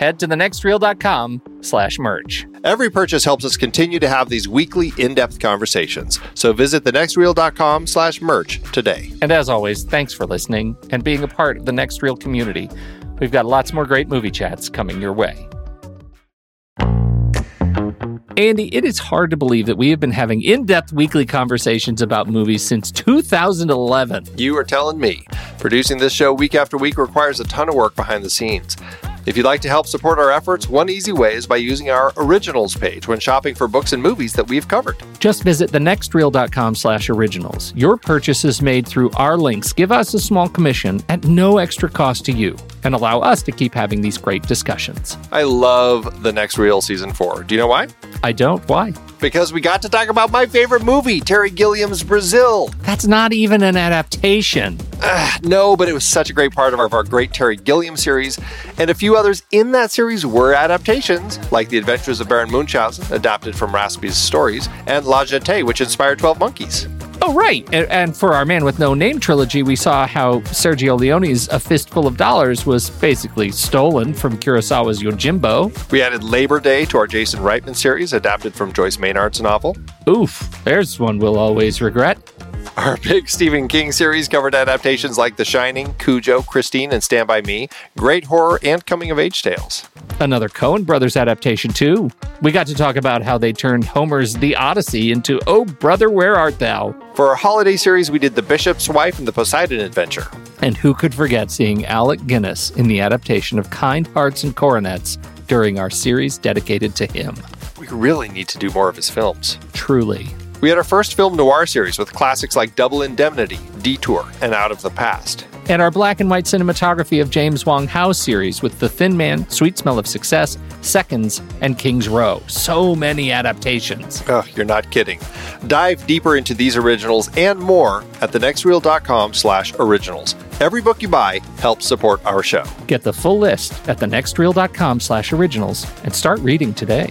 head to thenextreel.com slash merch. Every purchase helps us continue to have these weekly in-depth conversations. So visit thenextreel.com slash merch today. And as always, thanks for listening and being a part of the Next Reel community. We've got lots more great movie chats coming your way. Andy, it is hard to believe that we have been having in depth weekly conversations about movies since 2011. You are telling me. Producing this show week after week requires a ton of work behind the scenes. If you'd like to help support our efforts, one easy way is by using our originals page when shopping for books and movies that we've covered. Just visit thenextreel.com slash originals. Your purchases made through our links give us a small commission at no extra cost to you and allow us to keep having these great discussions. I love the next Reel season four. Do you know why? I don't. Why? Because we got to talk about my favorite movie, Terry Gilliam's Brazil. That's not even an adaptation. Uh, no, but it was such a great part of our, of our great Terry Gilliam series. And a few others in that series were adaptations, like The Adventures of Baron Munchausen, adapted from Raspe's stories, and La Jetée, which inspired 12 Monkeys. Oh, right. And, and for our Man with No Name trilogy, we saw how Sergio Leone's A Fistful of Dollars was basically stolen from Kurosawa's Yojimbo. We added Labor Day to our Jason Reitman series, adapted from Joyce Maynard's novel. Oof, there's one we'll always regret. Our big Stephen King series covered adaptations like The Shining, Cujo, Christine, and Stand By Me, great horror and coming of age tales. Another Coen Brothers adaptation, too. We got to talk about how they turned Homer's The Odyssey into Oh Brother, Where Art Thou? For our holiday series, we did The Bishop's Wife and The Poseidon Adventure. And who could forget seeing Alec Guinness in the adaptation of Kind Hearts and Coronets during our series dedicated to him? We really need to do more of his films. Truly. We had our first film noir series with classics like Double Indemnity, Detour, and Out of the Past. And our black and white cinematography of James Wong Howe series with The Thin Man, Sweet Smell of Success, Seconds, and King's Row. So many adaptations. Oh, you're not kidding. Dive deeper into these originals and more at thenextreel.com slash originals. Every book you buy helps support our show. Get the full list at thenextreel.com slash originals and start reading today.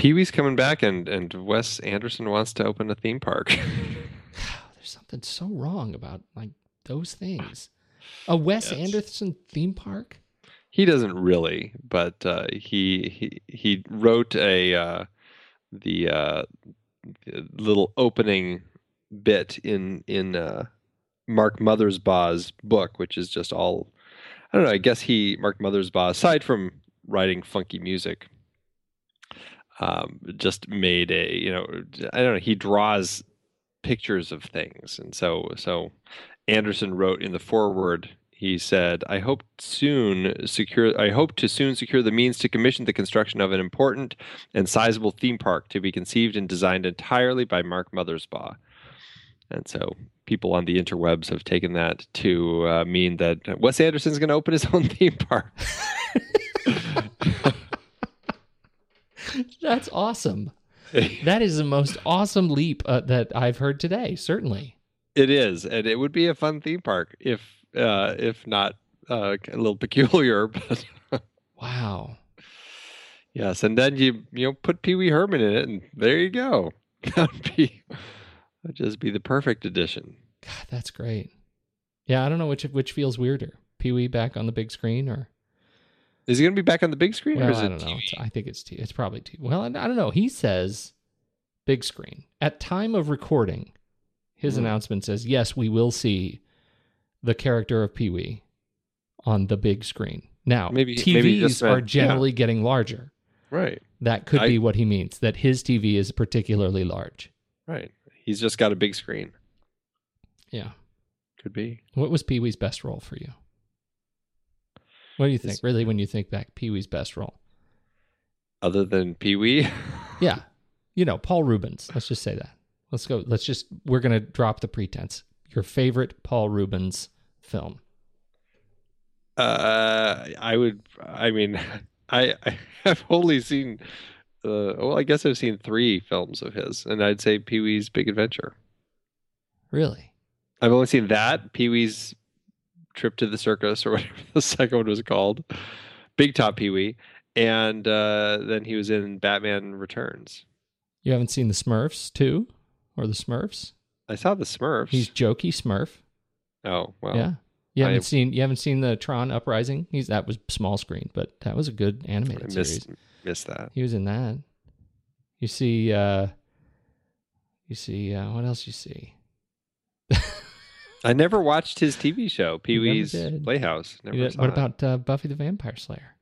Pee Wee's coming back, and, and Wes Anderson wants to open a theme park. There's something so wrong about like those things. A Wes yes. Anderson theme park? He doesn't really, but uh, he he he wrote a uh, the, uh, little opening bit in in uh, Mark Mothersbaugh's book, which is just all I don't know. I guess he Mark Mothersbaugh, aside from writing funky music, um, just made a you know I don't know. He draws pictures of things, and so so Anderson wrote in the foreword. He said, "I hope soon secure. I hope to soon secure the means to commission the construction of an important and sizable theme park to be conceived and designed entirely by Mark Mothersbaugh." And so people on the interwebs have taken that to uh, mean that Wes Anderson's going to open his own theme park. That's awesome. that is the most awesome leap uh, that I've heard today. Certainly, it is, and it would be a fun theme park if, uh, if not uh, a little peculiar. But wow. Yes, and then you you know put Pee Wee Herman in it, and there you go. That'd be that'd just be the perfect addition. God, that's great. Yeah, I don't know which which feels weirder, Pee Wee back on the big screen or is he going to be back on the big screen? Well, or is I it don't know. TV? I think it's t- it's probably t- well. I, I don't know. He says big screen at time of recording. His Hmm. announcement says yes, we will see the character of Pee Wee on the big screen. Now, Maybe- TVs maybe just are meant- generally getting larger. Right, That could I- be what he means. That his TV is particularly large. right. He's just got a big screen. Yeah. Could be. What was Pee Wee's best role for you? What do you think? Really, when you think back, Pee Wee's best role? Other than Pee Wee, Yeah. You know, Paul Reubens. Let's just say that. Let's go. Let's just, we're going to drop the pretense. Your favorite Paul Reubens film. uh, I would. I mean, I I have only seen. Uh, well, I guess I've seen three films of his, and I'd say Pee Wee's Big Adventure. Really? I've only seen that Pee Wee's Trip to the Circus, or whatever the second one was called, Big Top Pee Wee, and uh, then he was in Batman Returns. You haven't seen the Smurfs too? Or the Smurfs? I saw the Smurfs. He's Jokey Smurf. oh well, yeah. You haven't I- seen you haven't seen the Tron Uprising? He's that was small screen, but that was a good I animated series. missed missed that. He was in that. You see uh you see uh what else you see? I never watched his TV show, Pee Wee's. Playhouse. Never what about uh, Buffy the Vampire Slayer?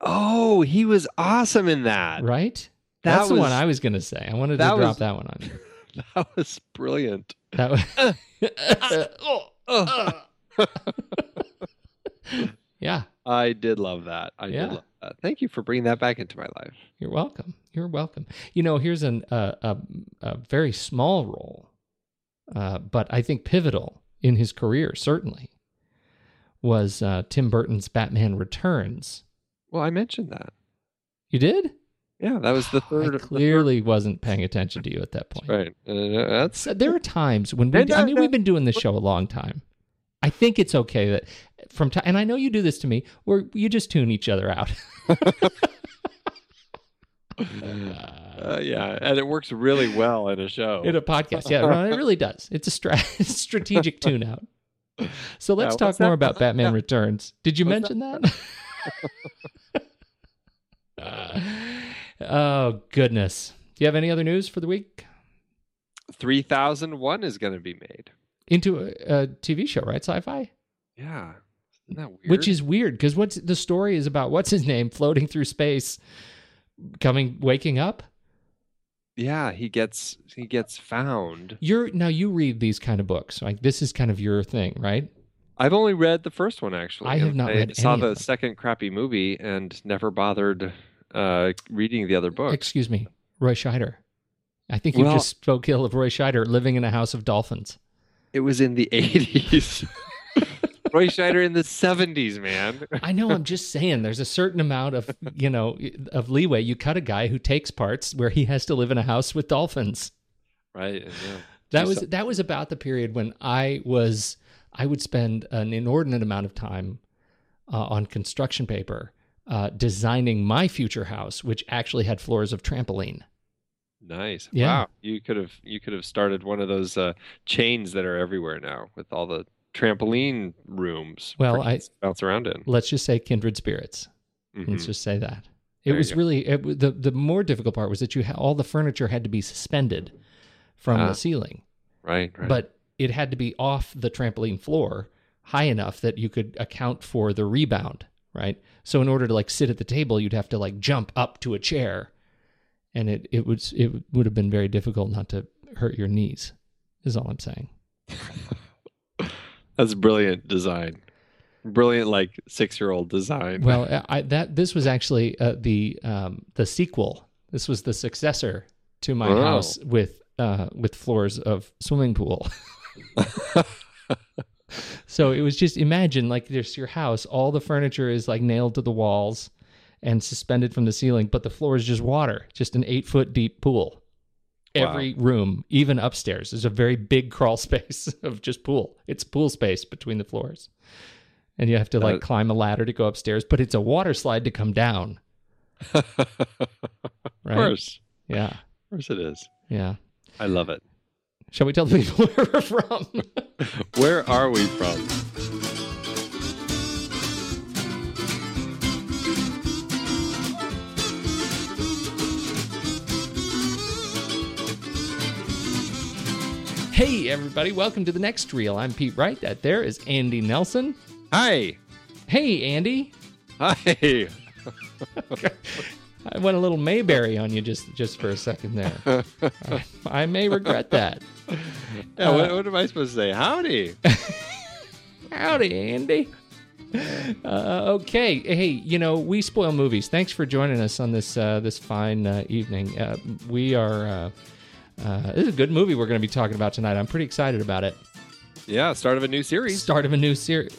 Oh, he was awesome in that. Right? That That's the one I was gonna say. I wanted to drop was- that one on you. That was brilliant. That was Yeah, I did love that. I Yeah. did love that. Thank you for bringing that back into my life. you're welcome. You're welcome. You know, here's an uh, a a very small role, uh, but I think pivotal in his career. Certainly, was uh, Tim Burton's Batman Returns. Well, I mentioned that. You did? Yeah, that was the third. I clearly wasn't paying attention to you at that point. Right. Uh, that's there are times when we, I mean, we've been doing this show a long time. I think it's okay that from time, and I know you do this to me, where you just tune each other out. uh, yeah, and it works really well in a show. in a podcast. Yeah, no, it really does. It's a stra- strategic tune out. So let's Yeah, talk more that? about Batman Returns. Did you What's mention that? oh goodness. Do you have any other news for the week? Three thousand one is going to be made. Into a, a TV show, right? Sci-fi, Yeah, isn't that weird? which is weird because what's the story is about? What's his name floating through space, coming, waking up. yeah, he gets he gets found. You're now you read these kind of books. Like this is kind of your thing, right? I've only read the first one actually. I have not I read saw any the second crappy movie and never bothered uh, reading the other books. Excuse me, Roy Scheider. I think you Well- just spoke ill of Roy Scheider living in a house of dolphins. It was in the eighties. Roy Scheider in the seventies, man. I know. I'm just saying. There's a certain amount of you know of leeway. You cut a guy who takes parts where he has to live in a house with dolphins. right. yeah. That was that was about the period when I was I would spend an inordinate amount of time uh, on construction paper uh, designing my future house, which actually had floors of trampoline. nice. Yeah. Wow. You could have you could have started one of those uh, chains that are everywhere now with all the trampoline rooms. Well, I- bounce around in. Let's just say kindred spirits. Mhm. Let's just say that. It There was really it, the the more difficult part was that you ha- all the furniture had to be suspended from Ah. the ceiling. Right. Right. But it had to be off the trampoline floor high enough that you could account for the rebound, right? So in order to like sit at the table, you'd have to like jump up to a chair, and it it would it would have been very difficult not to hurt your knees. Is all I'm saying. That's brilliant design. Brilliant, like six year old design. Well, I, that this was actually uh, the um, the sequel. This was the successor to my Oh. house with uh, with floors of swimming pool. so it was just imagine like there's your house, all the furniture is like nailed to the walls and suspended from the ceiling, but the floor is just water, just an eight foot deep pool. Wow. Every room, even upstairs, is a very big crawl space of just pool. It's pool space between the floors. And you have to like Uh, climb a ladder to go upstairs, but it's a water slide to come down. right? of course. Yeah. Of course it is. Yeah. I love it. Shall we tell the people where we're from? Where are we from? Hey, everybody. Welcome to the next reel. I'm Pete Wright. That there is Andy Nelson. Hi. Hey, Andy. Hi. I went a little Mayberry on you just just for a second there. I, I may regret that. Yeah, what, what am I supposed to say? Howdy. Howdy, Andy. Uh, okay, hey, you know we spoil movies. Thanks for joining us on this uh, this fine uh, evening. Uh, we are. Uh, this is a good movie we're going to be talking about tonight. I'm pretty excited about it. Yeah, start of a new series. Start of a new series.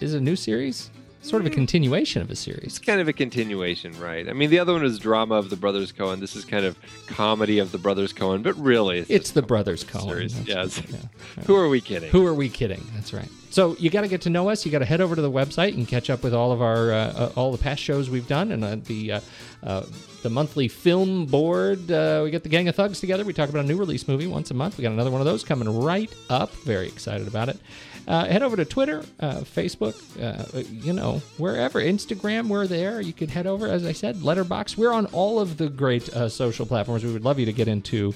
Is it a new series? Sort of a continuation of a series. It's kind of a continuation, right? I mean, the other one is drama of the Brothers Coen. This is kind of comedy of the Brothers Coen, but really, it's, It's just the Brothers Coen. series. That's- Yes. yeah. Who are we kidding? Who are we kidding? That's right. So you got to get to know us. You got to head over to the website and catch up with all of our uh, uh, all the past shows we've done and uh, the uh, the monthly film board. We get the gang of thugs together. We talk about a new release movie once a month. We got another one of those coming right up. Very excited about it. Uh, head over to Twitter, uh, Facebook, uh, you know, wherever, Instagram, we're there. You could head over, as I said, Letterbox. We're on all of the great social platforms. We would love you to get into,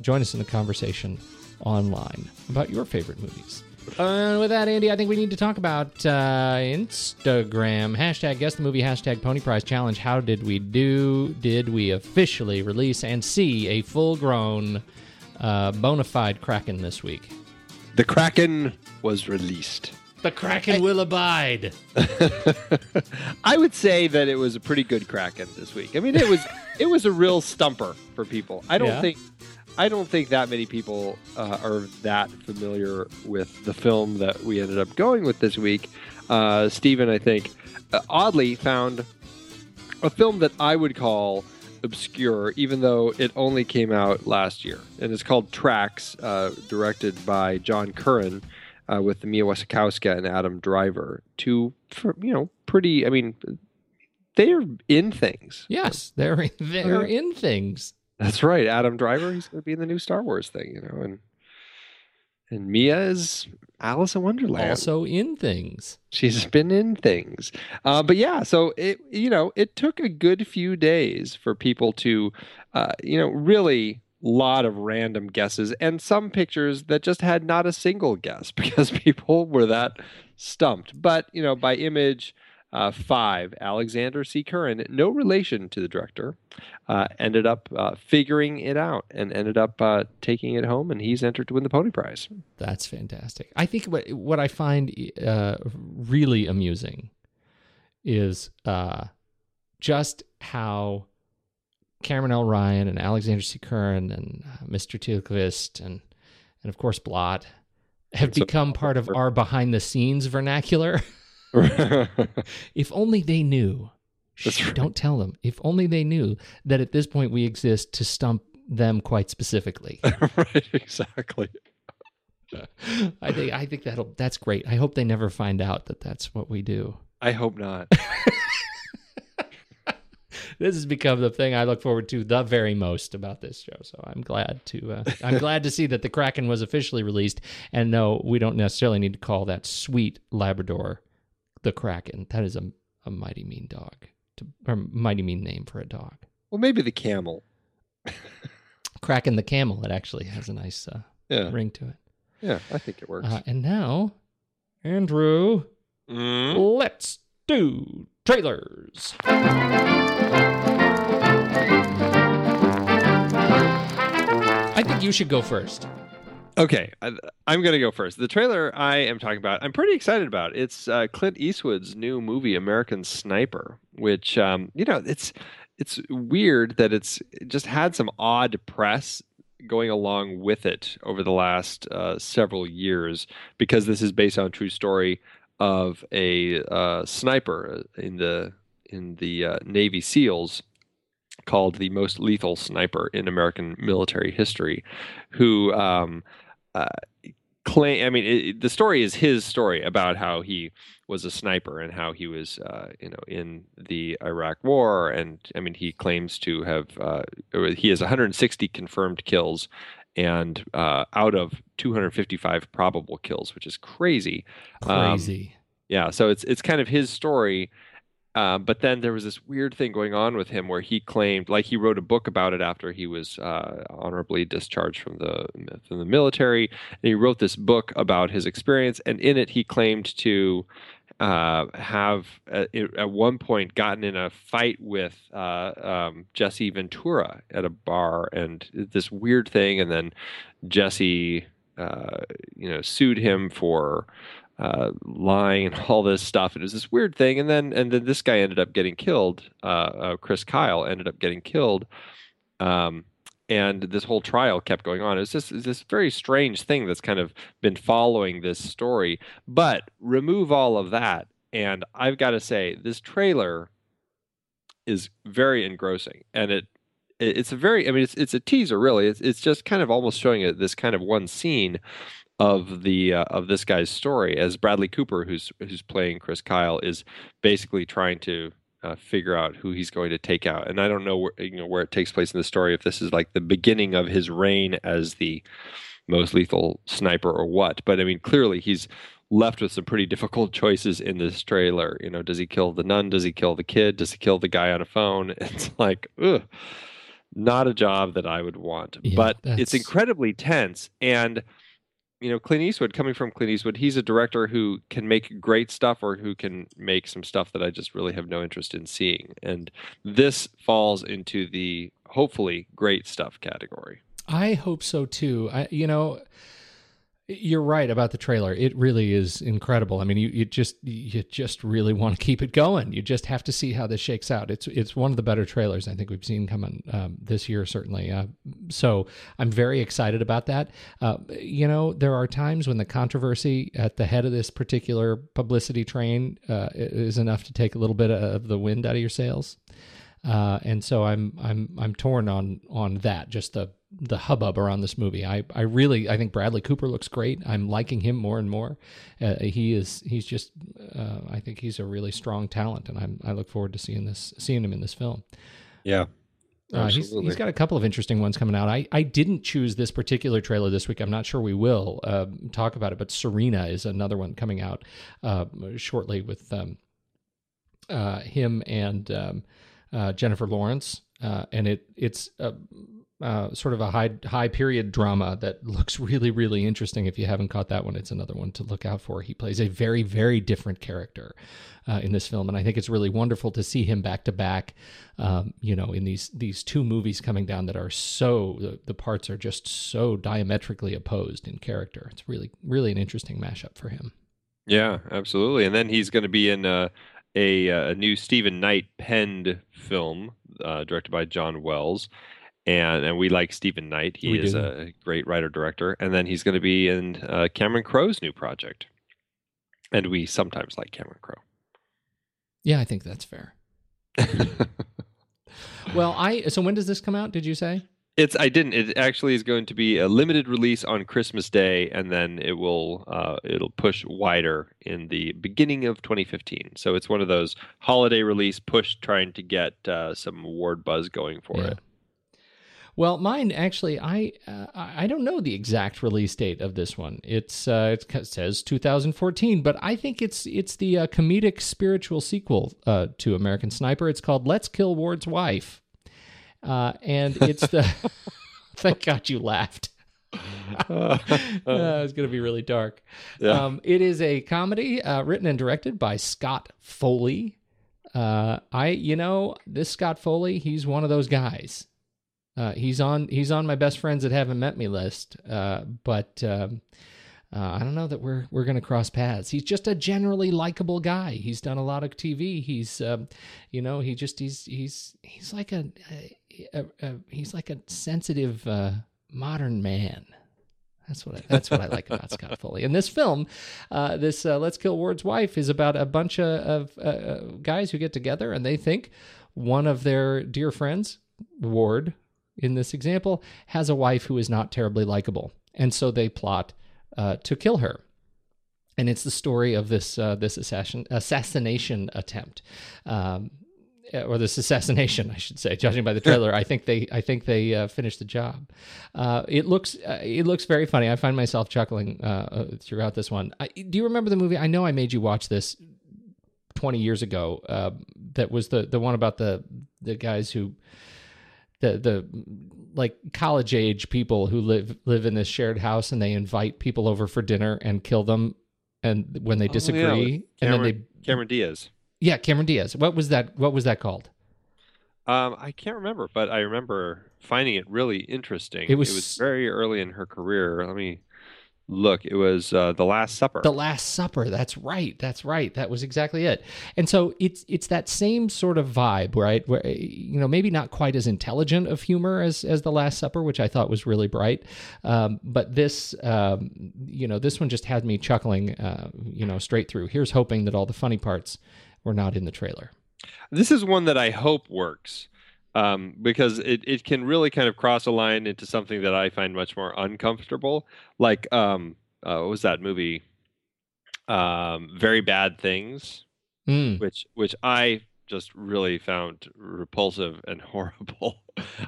join us in the conversation online about your favorite movies. Uh, with that, Andy, I think we need to talk about uh, Instagram. Hashtag guess the movie, hashtag pony prize challenge. How did we do? Did we officially release and see a full grown, uh, bona fide Kraken this week? The Kraken was released. The Kraken will abide. I would say that it was a pretty good Kraken this week. I mean, it was it was a real stumper for people. I don't Yeah. think I don't think that many people uh, are that familiar with the film that we ended up going with this week. Uh, Stephen, I think, uh, oddly found a film that I would call obscure, even though it only came out last year, and it's called Tracks, uh, directed by John Curran, uh, with Mia Wasikowska and Adam Driver. Two, for, you know, pretty. I mean, they're in things. Yes, they're they're in things. That's right. Adam Driver, he's going to be in the new Star Wars thing, you know, and and Mia is Alice in Wonderland. Also in things. She's been in things. Uh, but yeah, so it you know, it took a good few days for people to uh, you know, really lot of random guesses and some pictures that just had not a single guess because people were that stumped. But, you know, by image uh, five, Alexander C. Curran, no relation to the director, uh, ended up uh, figuring it out and ended up uh, taking it home, and he's entered to win the Pony Prize. That's fantastic. I think what what I find uh, really amusing is uh, just how Cameron L. Ryan and Alexander C. Curran and uh, Mr. Tilquist and and of course Blot have become part of our behind the scenes vernacular. if only they knew. Shh, right. Don't tell them. If only they knew that at this point we exist to stump them quite specifically. right, exactly. I think I think that'll that's great. I hope they never find out that that's what we do. I hope not. This has become the thing I look forward to the very most about this show. So I'm glad to uh, I'm glad to see that the Kraken was officially released. And no, we don't necessarily need to call that sweet Labrador the Kraken. That is a a mighty mean dog, to, or mighty mean name for a dog. Well, maybe the camel. Kraken the camel. It actually has a nice uh, Yeah. ring to it. Yeah, I think it works. Uh, and now, Andrew, Mm. let's do trailers. I think you should go first. Okay, I, I'm going to go first. The trailer I am talking about, I'm pretty excited about. It's uh, Clint Eastwood's new movie, American Sniper, which um, you know it's it's weird that it's it just had some odd press going along with it over the last uh, several years because this is based on a true story of a uh, sniper in the in the uh, Navy SEALs called the most lethal sniper in American military history, who um, uh, claim. I mean, it, the story is his story about how he was a sniper and how he was, uh, you know, in the Iraq War. And I mean, he claims to have. Uh, he has 160 confirmed kills. And uh, out of 255 probable kills, which is crazy, Um, Crazy. yeah, so it's it's kind of his story. Uh, but then there was this weird thing going on with him where he claimed, like he wrote a book about it after he was uh, honorably discharged from the from the military, and he wrote this book about his experience. And in it, he claimed to uh, have at, at one point gotten in a fight with uh, um, Jesse Ventura at a bar, and this weird thing. And then Jesse, uh, you know, sued him for uh, lying and all this stuff. And it was this weird thing. And then and then this guy ended up getting killed. Uh, uh, Chris Kyle ended up getting killed. Um, and this whole trial kept going on. It was just it's this very strange thing that's kind of been following this story. But remove all of that, and I've got to say, this trailer is very engrossing, and it it- it's a very I mean it's it's a teaser really. It's it's just kind of almost showing it this kind of one scene of the uh, of this guy's story as Bradley Cooper who's who's playing Chris Kyle is basically trying to uh, figure out who he's going to take out. And I don't know where you know where it takes place in the story if this is like the beginning of his reign as the most lethal sniper or what. But I mean clearly he's left with some pretty difficult choices in this trailer. You know does he kill the nun? Does he kill the kid? Does he kill the guy on a phone? It's like ugh not a job that I would want. Yeah, but that's- it's incredibly tense and you know Clint Eastwood coming from Clint Eastwood he's a director who can make great stuff or who can make some stuff that I just really have no interest in seeing and this falls into the hopefully great stuff category I hope so too. I, you know, you're right about the trailer. It really is incredible. I mean, you, you just you just really want to keep it going. You just have to see how this shakes out. It's it's one of the better trailers I think we've seen coming um, this year, certainly. Uh, so I'm very excited about that. Uh, you know, there are times when the controversy at the head of this particular publicity train uh, is enough to take a little bit of the wind out of your sails. Uh, and so I'm I'm I'm torn on on that. Just the the hubbub around this movie. I I really I think Bradley Cooper looks great. I'm liking him more and more. Uh, he is he's just uh, I think he's a really strong talent, and I'm I look forward to seeing this seeing him in this film. yeah Uh, he's, he's got a couple of interesting ones coming out. I, I didn't choose this particular trailer this week. I'm not sure we will uh, talk about it, but Serena is another one coming out uh, shortly with um, uh, him and um, uh, Jennifer Lawrence, uh, and it it's a, uh, sort of a high high period drama that looks really really interesting. If you haven't caught that one, it's another one to look out for. He plays a very very different character uh, in this film, and I think it's really wonderful to see him back to back. Um, you know, in these these two movies coming down that are so the, the parts are just so diametrically opposed in character. It's really really an interesting mashup for him. Yeah, absolutely. And then he's going to be in uh, a a new Stephen Knight penned film uh, directed by John Wells, and and we like Stephen Knight. He We is do. a great writer director. And then he's going to be in uh, Cameron Crowe's new project, and we sometimes like Cameron Crowe. Yeah, I think that's fair. Well, I so when does this come out? Did you say? It's I didn't. It actually is going to be a limited release on Christmas Day, and then it will uh, it'll push wider in the beginning of 2015. So it's one of those holiday release push, trying to get uh, some award buzz going for Yeah. it. Well, mine actually, I uh, I don't know the exact release date of this one. It's uh, it says 2014, but I think it's it's the uh, comedic spiritual sequel uh, to American Sniper. It's called Let's Kill Ward's Wife, uh, and it's the. thank God you laughed. uh, it's going to be really dark. Yeah. Um, it is a comedy uh, written and directed by Scott Foley. Uh, I, you know, this Scott Foley, he's one of those guys. Uh, he's on he's on my best friends that haven't met me list. Uh, but um, uh, I don't know that we're we're going to cross paths. He's just a generally likable guy. He's done a lot of TV. He's, um, you know, he just he's he's he's like a, a, a he's like a sensitive uh, modern man. That's what I, that's what I like about Scott Foley. And this film, uh, this uh, Let's Kill Ward's Wife, is about a bunch of, of uh, guys who get together and they think one of their dear friends, Ward, in this example, has a wife who is not terribly likable, and so they plot uh, to kill her. And it's the story of this uh, this assassin, assassination attempt. Um, or this assassination, I should say. Judging by the trailer, I think they, I think they uh, finished the job. Uh, it looks, uh, it looks very funny. I find myself chuckling uh, throughout this one. I, do you remember the movie? I know I made you watch this twenty years ago. Uh, that was the the one about the the guys who, the the like college age people who live live in this shared house and they invite people over for dinner and kill them, and when they Oh, yeah, disagree, and then Cameron- they Cameron Diaz. yeah, Cameron Diaz. What was that? What was that called? Um, I can't remember, but I remember finding it really interesting. It was- it was very early in her career. Let me look. It was uh, The Last Supper. The Last Supper. That's right. That's right. That was exactly it. And so it's it's that same sort of vibe, right? Where you know maybe not quite as intelligent of humor as as The Last Supper, which I thought was really bright. Um, but this, um, you know, this one just had me chuckling, uh, you know, straight through. Here's hoping that all the funny parts were not in the trailer. This is one that I hope works um, because it, it can really kind of cross a line into something that I find much more uncomfortable. Like, um, uh, what was that movie? Um, Very Bad Things, Mm, which which I just really found repulsive and horrible.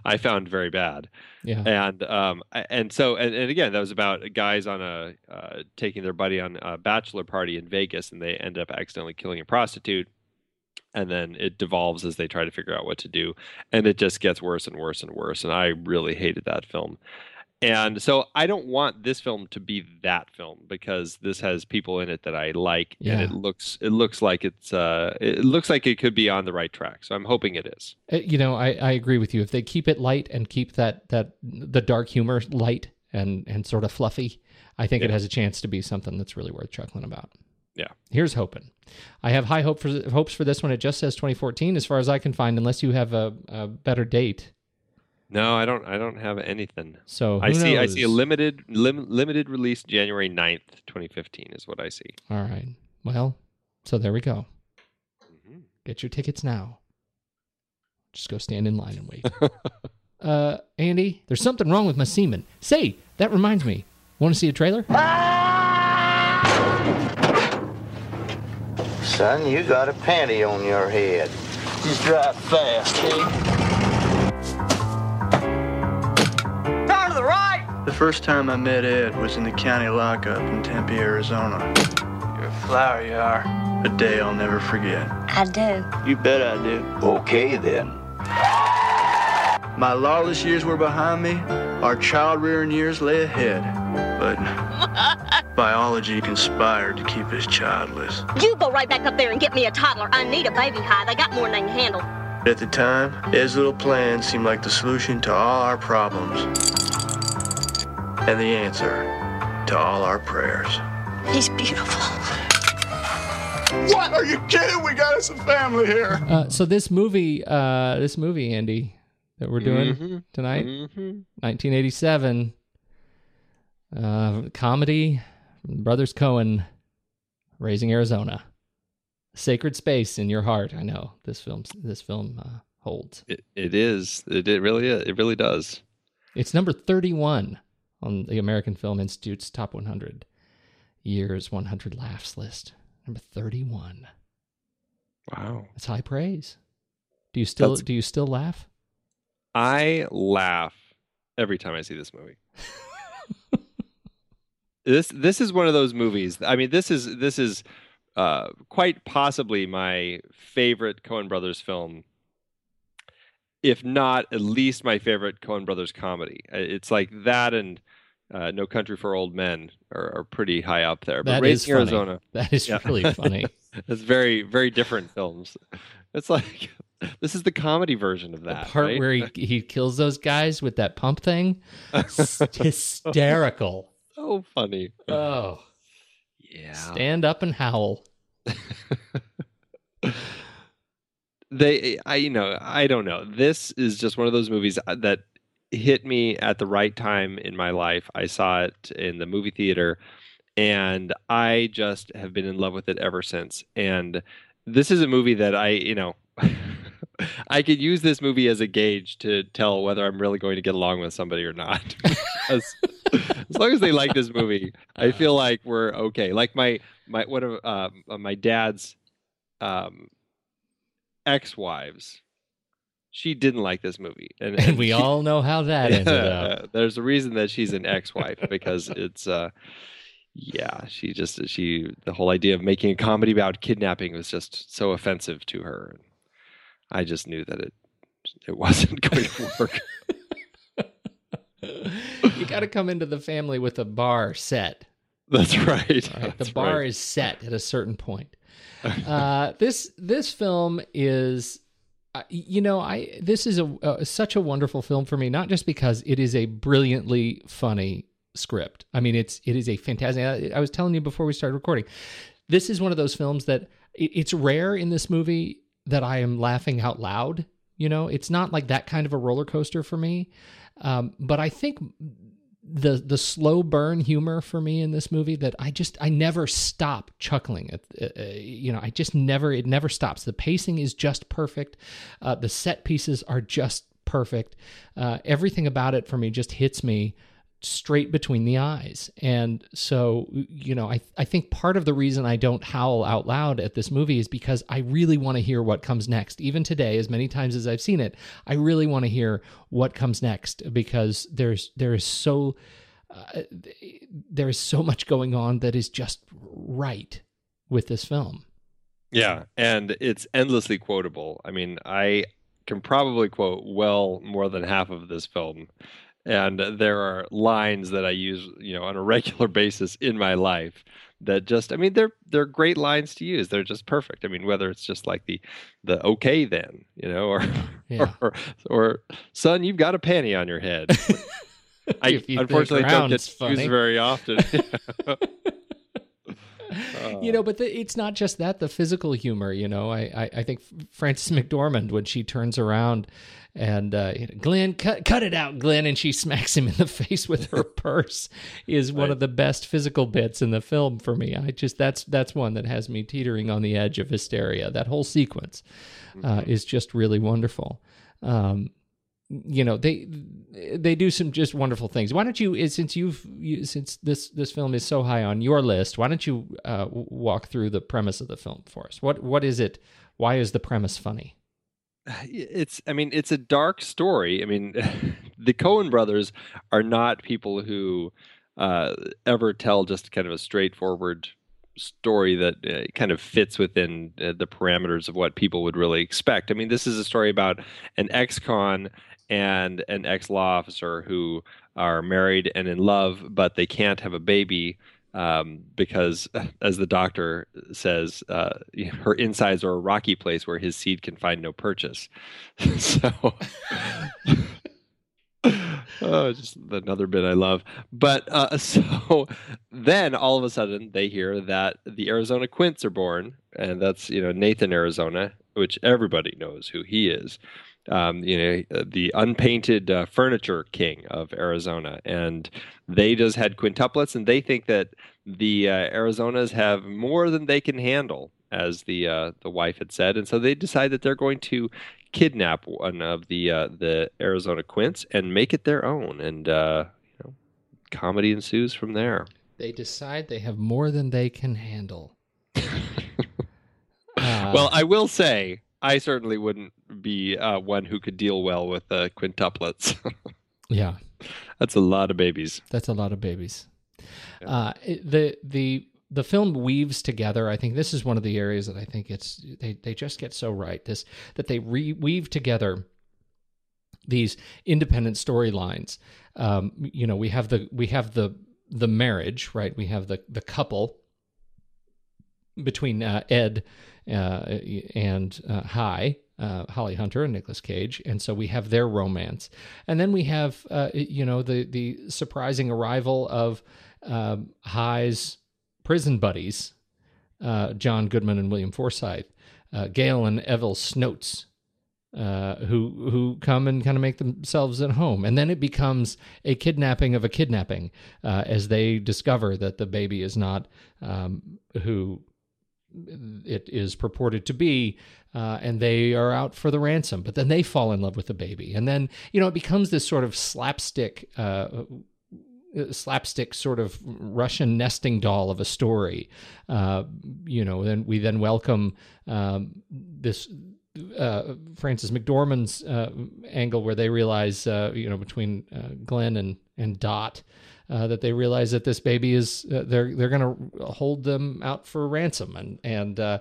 I found very bad. yeah. and um and so and, and again that was about guys on a uh, taking their buddy on a bachelor party in Vegas and they end up accidentally killing a prostitute and then it devolves as they try to figure out what to do and it just gets worse and worse and worse and I really hated that film and so I don't want this film to be that film because this has people in it that I like and it looks it looks like it's uh it looks like it could be on the right track so I'm hoping it is Uh, You know, I, I agree with you. If they keep it light and keep that that the dark humor light and and sort of fluffy, I think it has a chance to be something that's really worth chuckling about. Yeah. Here's hoping. I have high hope for hopes for this one. It just says 2014, as far as I can find, unless you have a, a better date. no I don't I don't have anything So I who see. I see a limited lim, limited release January 9th, 2015 is what I see. All right. Well, so there we go. Mhm. Get your tickets now. Just go stand in line and wait. uh, Andy, there's something wrong with my semen. Say, that reminds me. Want to see a trailer? Son, you got a panty on your head. Just drive fast, eh? Turn to the right! The first time I met Ed was in the county lockup in Tempe, Arizona. You're a flower, you are. A day I'll never forget. I do. You bet I do. Okay, then. My lawless years were behind me. Our child rearing years lay ahead. But biology conspired to keep us childless. You go right back up there and get me a toddler. I need a baby high. They got more than they can handle. At the time, Ed's little plan seemed like the solution to all our problems. And the answer to all our prayers. He's beautiful. What? Are you kidding? We got us a family here. Uh, so this movie, uh, this movie, Andy, that we're doing Mhm. tonight, Mhm. 1987, uh, comedy, from Brothers Coen, Raising Arizona, sacred space in your heart. I know this film. This film uh, holds. It, it is. It, it really is. It really does. It's number 31 on the American Film Institute's top 100 years 100 laughs list. Number 31. Wow. That's high praise. Do you still That's- do you still laugh? I laugh every time I see this movie. this this is one of those movies. I mean, this is this is uh, quite possibly my favorite Coen Brothers film, if not at least my favorite Coen Brothers comedy. It's like that and uh, No Country for Old Men are, are pretty high up there. But That Raising is funny. Arizona, That is Yeah. really funny. it's very very different films. It's like this is the comedy version of the that. part right? where he, he kills those guys with that pump thing, hysterical. So funny. Oh, Yeah. stand up and howl. they i you know i don't know this is just one of those movies uh, that hit me at the right time in my life i saw it in the movie theater and i just have been in love with it ever since and this is a movie that i you know i could use this movie as a gauge to tell whether i'm really going to get along with somebody or not Because as long as they like this movie i feel like we're okay. Like my my one of uh, my dad's um ex-wives she didn't like this movie. And, And we she- all know how that ended up. There's a reason that she's an ex-wife because it's uh yeah she just she the whole idea of making a comedy about kidnapping was just so offensive to her. I just knew that it it wasn't going to work you got to come into the family with a bar set. that's right, right? The bar right. is set at a certain point. Uh, this this film is, uh, you know, I this is a uh, such a wonderful film for me. Not just because it is a brilliantly funny script. I mean, it's it is a fantastic. I, I was telling you before we started recording. This is one of those films that it, it's rare in this movie that I am laughing out loud. You know, it's not like that kind of a roller coaster for me. Um, but I think the the slow burn humor for me in this movie that I just I never stop chuckling at uh, uh, you know I just never it never stops. The pacing is just perfect. Uh, the set pieces are just perfect. Uh, everything about it for me just hits me straight between the eyes and so you know I I think part of the reason I don't howl out loud at this movie is because I really want to hear what comes next even today as many times as I've seen it I really want to hear what comes next because there's there is so uh, there is so much going on that is just right with this film. Yeah, and it's endlessly quotable. I mean, I can probably quote well more than half of this film. And there are lines that I use, you know, on a regular basis in my life that just I mean, they're they're great lines to use. They're just perfect. I mean, whether it's just like the the okay then, you know, or Yeah. or, or son, you've got a panty on your head. I you unfortunately don't get used very often. you know, uh. but the, it's not just that the physical humor. You know, I I, I think Frances McDormand when she turns around and uh, Glenn, cut cut it out, Glenn, and she smacks him in the face with her purse is one of the best physical bits in the film for me. I just that's that's one that has me teetering on the edge of hysteria. That whole sequence uh, is just really wonderful. Um, you know they they do some just wonderful things. Why don't you, eh, since you've you, since this this film is so high on your list, why don't you uh, walk through the premise of the film for us? What what is it? Why is the premise funny? it's i mean it's a dark story. I mean the coen brothers are not people who uh, ever tell just kind of a straightforward story that uh, kind of fits within uh, the parameters of what people would really expect. I mean this is a story about an ex-con and an ex-law officer who are married and in love but they can't have a baby um, because, as the doctor says, uh, her insides are a rocky place where his seed can find no purchase. so, oh, just another bit I love. But uh, so then all of a sudden they hear that the Arizona Quints are born, and that's you know Nathan Arizona, which everybody knows who he is um, you know, the unpainted uh, furniture king of Arizona, and they just had quintuplets, and they think that the uh, Arizonas have more than they can handle, as the uh, the wife had said, and so they decide that they're going to kidnap one of the uh, the Arizona Quints and make it their own, and uh, you know, comedy ensues from there. They decide they have more than they can handle. Uh, well, I will say. I certainly wouldn't be uh, one who could deal well with uh, quintuplets. yeah, That's a lot of babies. that's a lot of babies. Uh, the the the film weaves together. I think this is one of the areas that I think it's they they just get so right. This that they re- weave together these independent storylines. Um, you know, we have the we have the the marriage, right? We have the the couple between uh, Ed uh, and uh, Hi, uh, Holly Hunter and Nicolas Cage, and so we have their romance, and then we have uh, you know the the surprising arrival of um, Hi's prison buddies, uh, John Goodman and William Forsythe, uh, Gale and Evelle Snoats. Uh, who who come and kind of make themselves at home, and then it becomes a kidnapping of a kidnapping as they discover that the baby is not um, who it is purported to be, uh, and they are out for the ransom. But then they fall in love with the baby, and then you know it becomes this sort of slapstick. Uh, slapstick sort of Russian nesting doll of a story, uh, you know. Then we then welcome um, this uh, Frances McDormand's uh, angle where they realize, uh, you know, between uh, Glenn and and Dot, uh, that they realize that this baby is uh, they're they're going to hold them out for ransom and and uh,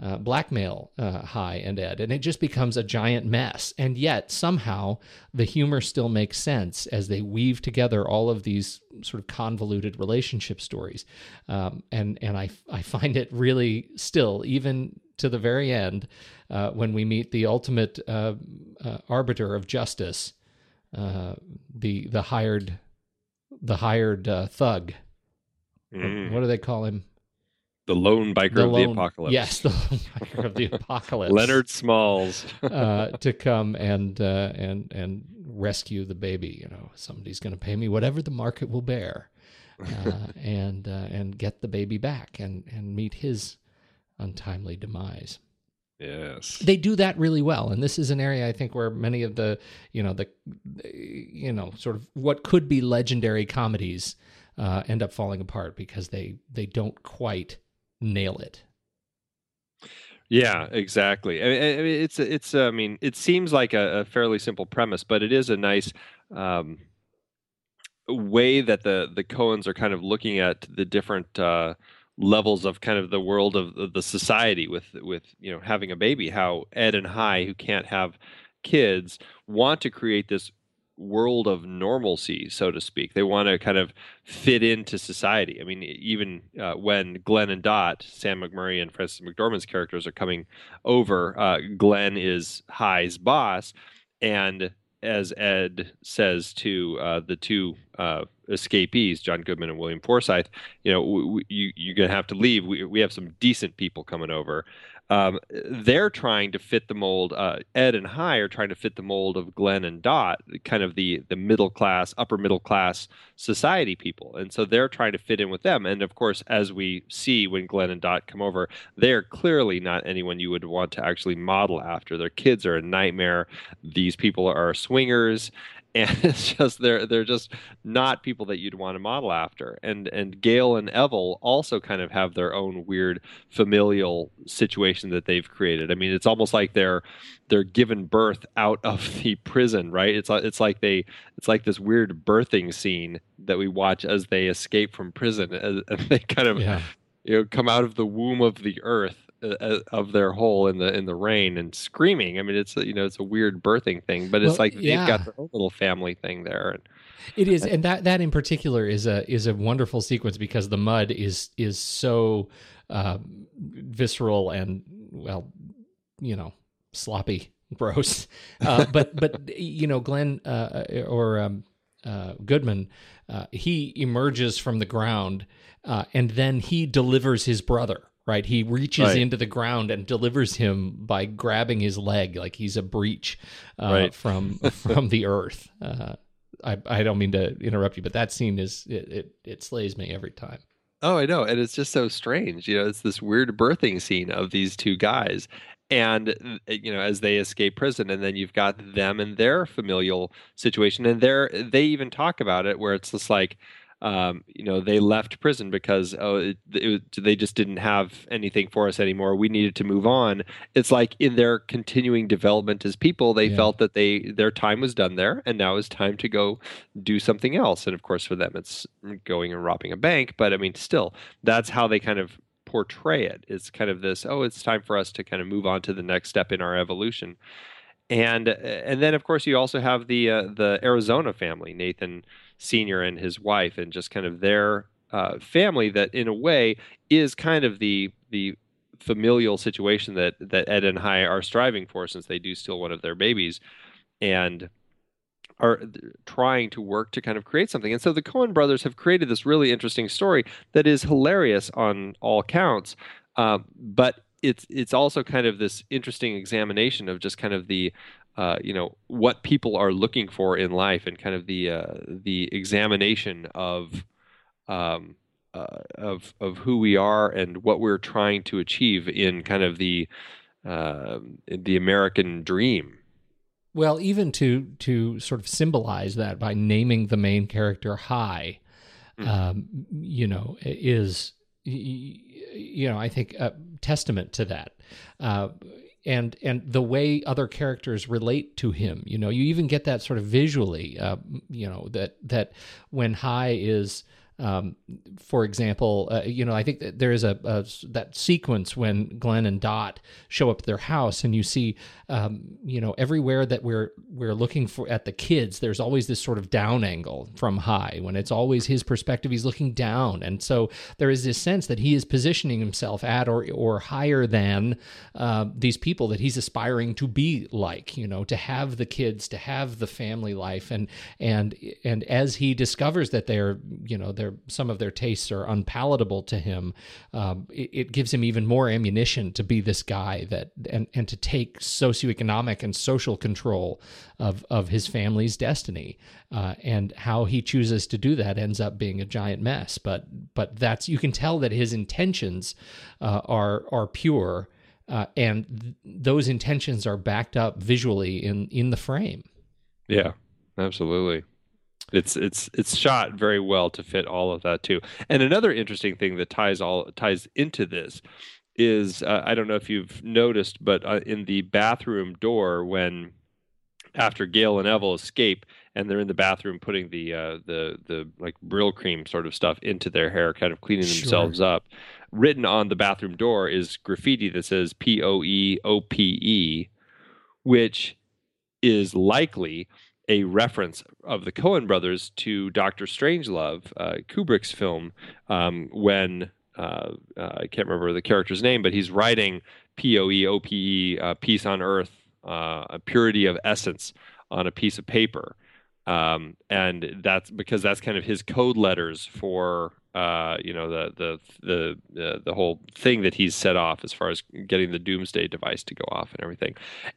uh blackmail uh, Hi and Ed, and it just becomes a giant mess. And yet somehow the humor still makes sense as they weave together all of these sort of convoluted relationship stories. Um, and and I I find it really still even to the very end uh, when we meet the ultimate arbiter of justice. the the hired the hired uh, thug. Mm. What do they call him? The lone biker The of the apocalypse. Yes, the lone biker of the apocalypse. Leonard Smalls. uh, to come and uh, and and rescue the baby. You know, somebody's going to pay me whatever the market will bear, uh, and uh, and get the baby back and and meet his untimely demise yes. they do that really well and this is an area i think where many of the you know the you know sort of what could be legendary comedies uh, end up falling apart because they they don't quite nail it Yeah, exactly. I mean, it's it's. I mean, it seems like a, a fairly simple premise, but it is a nice um, way that the the Coens are kind of looking at the different uh, levels of kind of the world of, the society with with you know having a baby. How Ed and Hi, who can't have kids, want to create this world of normalcy, so to speak. They want to kind of fit into society. I mean, even uh, when Glenn and Dot, Sam McMurray and Frances McDormand's characters are coming over, uh, Glenn is Hi's boss, and as Ed says to uh, the two uh, escapees, John Goodman and William Forsythe, you know, w- w- you, you're going to have to leave. We, we have some decent people coming over. Um, they're trying to fit the mold. Uh, Ed and Hi are trying to fit the mold of Glenn and Dot, kind of the the middle class, upper middle class society people, and so they're trying to fit in with them. And of course, as we see when Glenn and Dot come over, they are clearly not anyone you would want to actually model after. Their kids are a nightmare. These people are swingers. And it's just they're they're just not people that you'd want to model after. And and Gale and Evelle also kind of have their own weird familial situation that they've created. I mean, it's almost like they're they're given birth out of the prison, right? It's like it's like they it's like this weird birthing scene that we watch as they escape from prison, and and they kind of yeah you know come out of the womb of the earth uh, uh, of their hole in the in the rain and screaming. I mean, it's a, you know it's a weird birthing thing, but it's Well, like they've got their own little family thing there. And It is, and that that in particular is a is a wonderful sequence because the mud is is so uh, visceral and well, you know, sloppy, gross. Uh, but but you know, Glenn uh, or um, uh, Goodman, uh, he emerges from the ground, uh, and then he delivers his brother. Right, he reaches Right. into the ground and delivers him by grabbing his leg like he's a breach uh, Right. from from the earth. Uh, I, I don't mean to interrupt you, but that scene is it, it, it slays me every time. Oh, I know, and it's just so strange. You know, it's this weird birthing scene of these two guys, and uh, you know, as they escape prison, and then you've got them and their familial situation, and they're they even talk about it where it's just like. Um, you know, they left prison because oh, it, it, they just didn't have anything for us anymore. We needed to move on. It's like in their continuing development as people, they Yeah. felt that they their time was done there, and now it's time to go do something else. And of course, for them, it's going and robbing a bank. But I mean, still, that's how they kind of portray it. It's kind of this, oh, it's time for us to kind of move on to the next step in our evolution. and and then of course you also have the uh, the Arizona family, Nathan Senior and his wife, and just kind of their uh, family that in a way is kind of the the familial situation that that Ed and Hi are striving for since they do steal one of their babies and are trying to work to kind of create something. And so the Coen brothers have created this really interesting story that is hilarious on all counts, uh, but it's it's also kind of this interesting examination of just kind of the uh, you know what people are looking for in life and kind of the uh, the examination of um, uh, of of who we are and what we're trying to achieve in kind of the uh, the American dream. Well, even to to sort of symbolize that by naming the main character Hi, mm-hmm. um, you know, is you know I think a testament to that. And and the way other characters relate to him you know you even get that sort of visually uh, you know that that when Hi is um, for example, uh, you know, I think that there is a, a, that sequence when Glenn and Dot show up at their house, and you see, um, you know, everywhere that we're we're looking for at the kids, there's always this sort of down angle from high. when it's always his perspective. He's looking down, and so there is this sense that he is positioning himself at or or higher than uh, these people that he's aspiring to be like. You know, to have the kids, to have the family life, and and and as he discovers that they're you know they're their some of their tastes are unpalatable to him, um, it, it, gives him even more ammunition to be this guy that and and to take socioeconomic and social control of of his family's destiny. Uh, and how he chooses to do that ends up being a giant mess. But but that's you can tell that his intentions uh, are are pure. Uh, and th- those intentions are backed up visually in in the frame. Yeah, absolutely. It's it's it's shot very well to fit all of that too. And another interesting thing that ties all ties into this is uh, I don't know if you've noticed, but uh, in the bathroom door when after Gale and Evelle escape and they're in the bathroom putting the uh, the the like Brylcreem sort of stuff into their hair, kind of cleaning sure. themselves up. Written on the bathroom door is graffiti that says P O E O P E, which is likely a reference of the Coen brothers to Doctor Strangelove, uh, Kubrick's film, um, when uh, uh, I can't remember the character's name, but he's writing P O E O P E, uh, peace on earth, uh, a purity of essence on a piece of paper. Um, and that's because that's kind of his code letters for uh, you know the the the uh, the whole thing that he's set off as far as getting the doomsday device to go off and everything,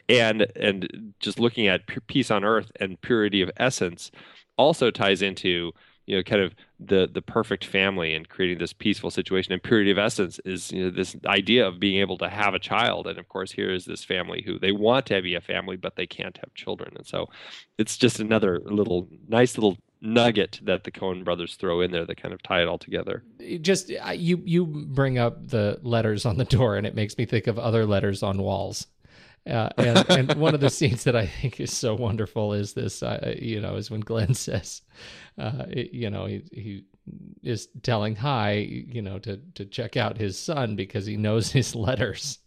and and just looking at peace on earth and purity of essence also ties into you know kind of the the perfect family and creating this peaceful situation. And purity of essence is you know this idea of being able to have a child. And of course here is this family who they want to be a family but they can't have children. And so it's just another little nice little nugget that the Coen brothers throw in there that kind of tie it all together. Just you you bring up the letters on the door, and it makes me think of other letters on walls. Uh, and, and one of the scenes that I think is so wonderful is this, uh, you know, is when Glenn says, uh, you know, he, he is telling Hi, you know, to to check out his son because he knows his letters.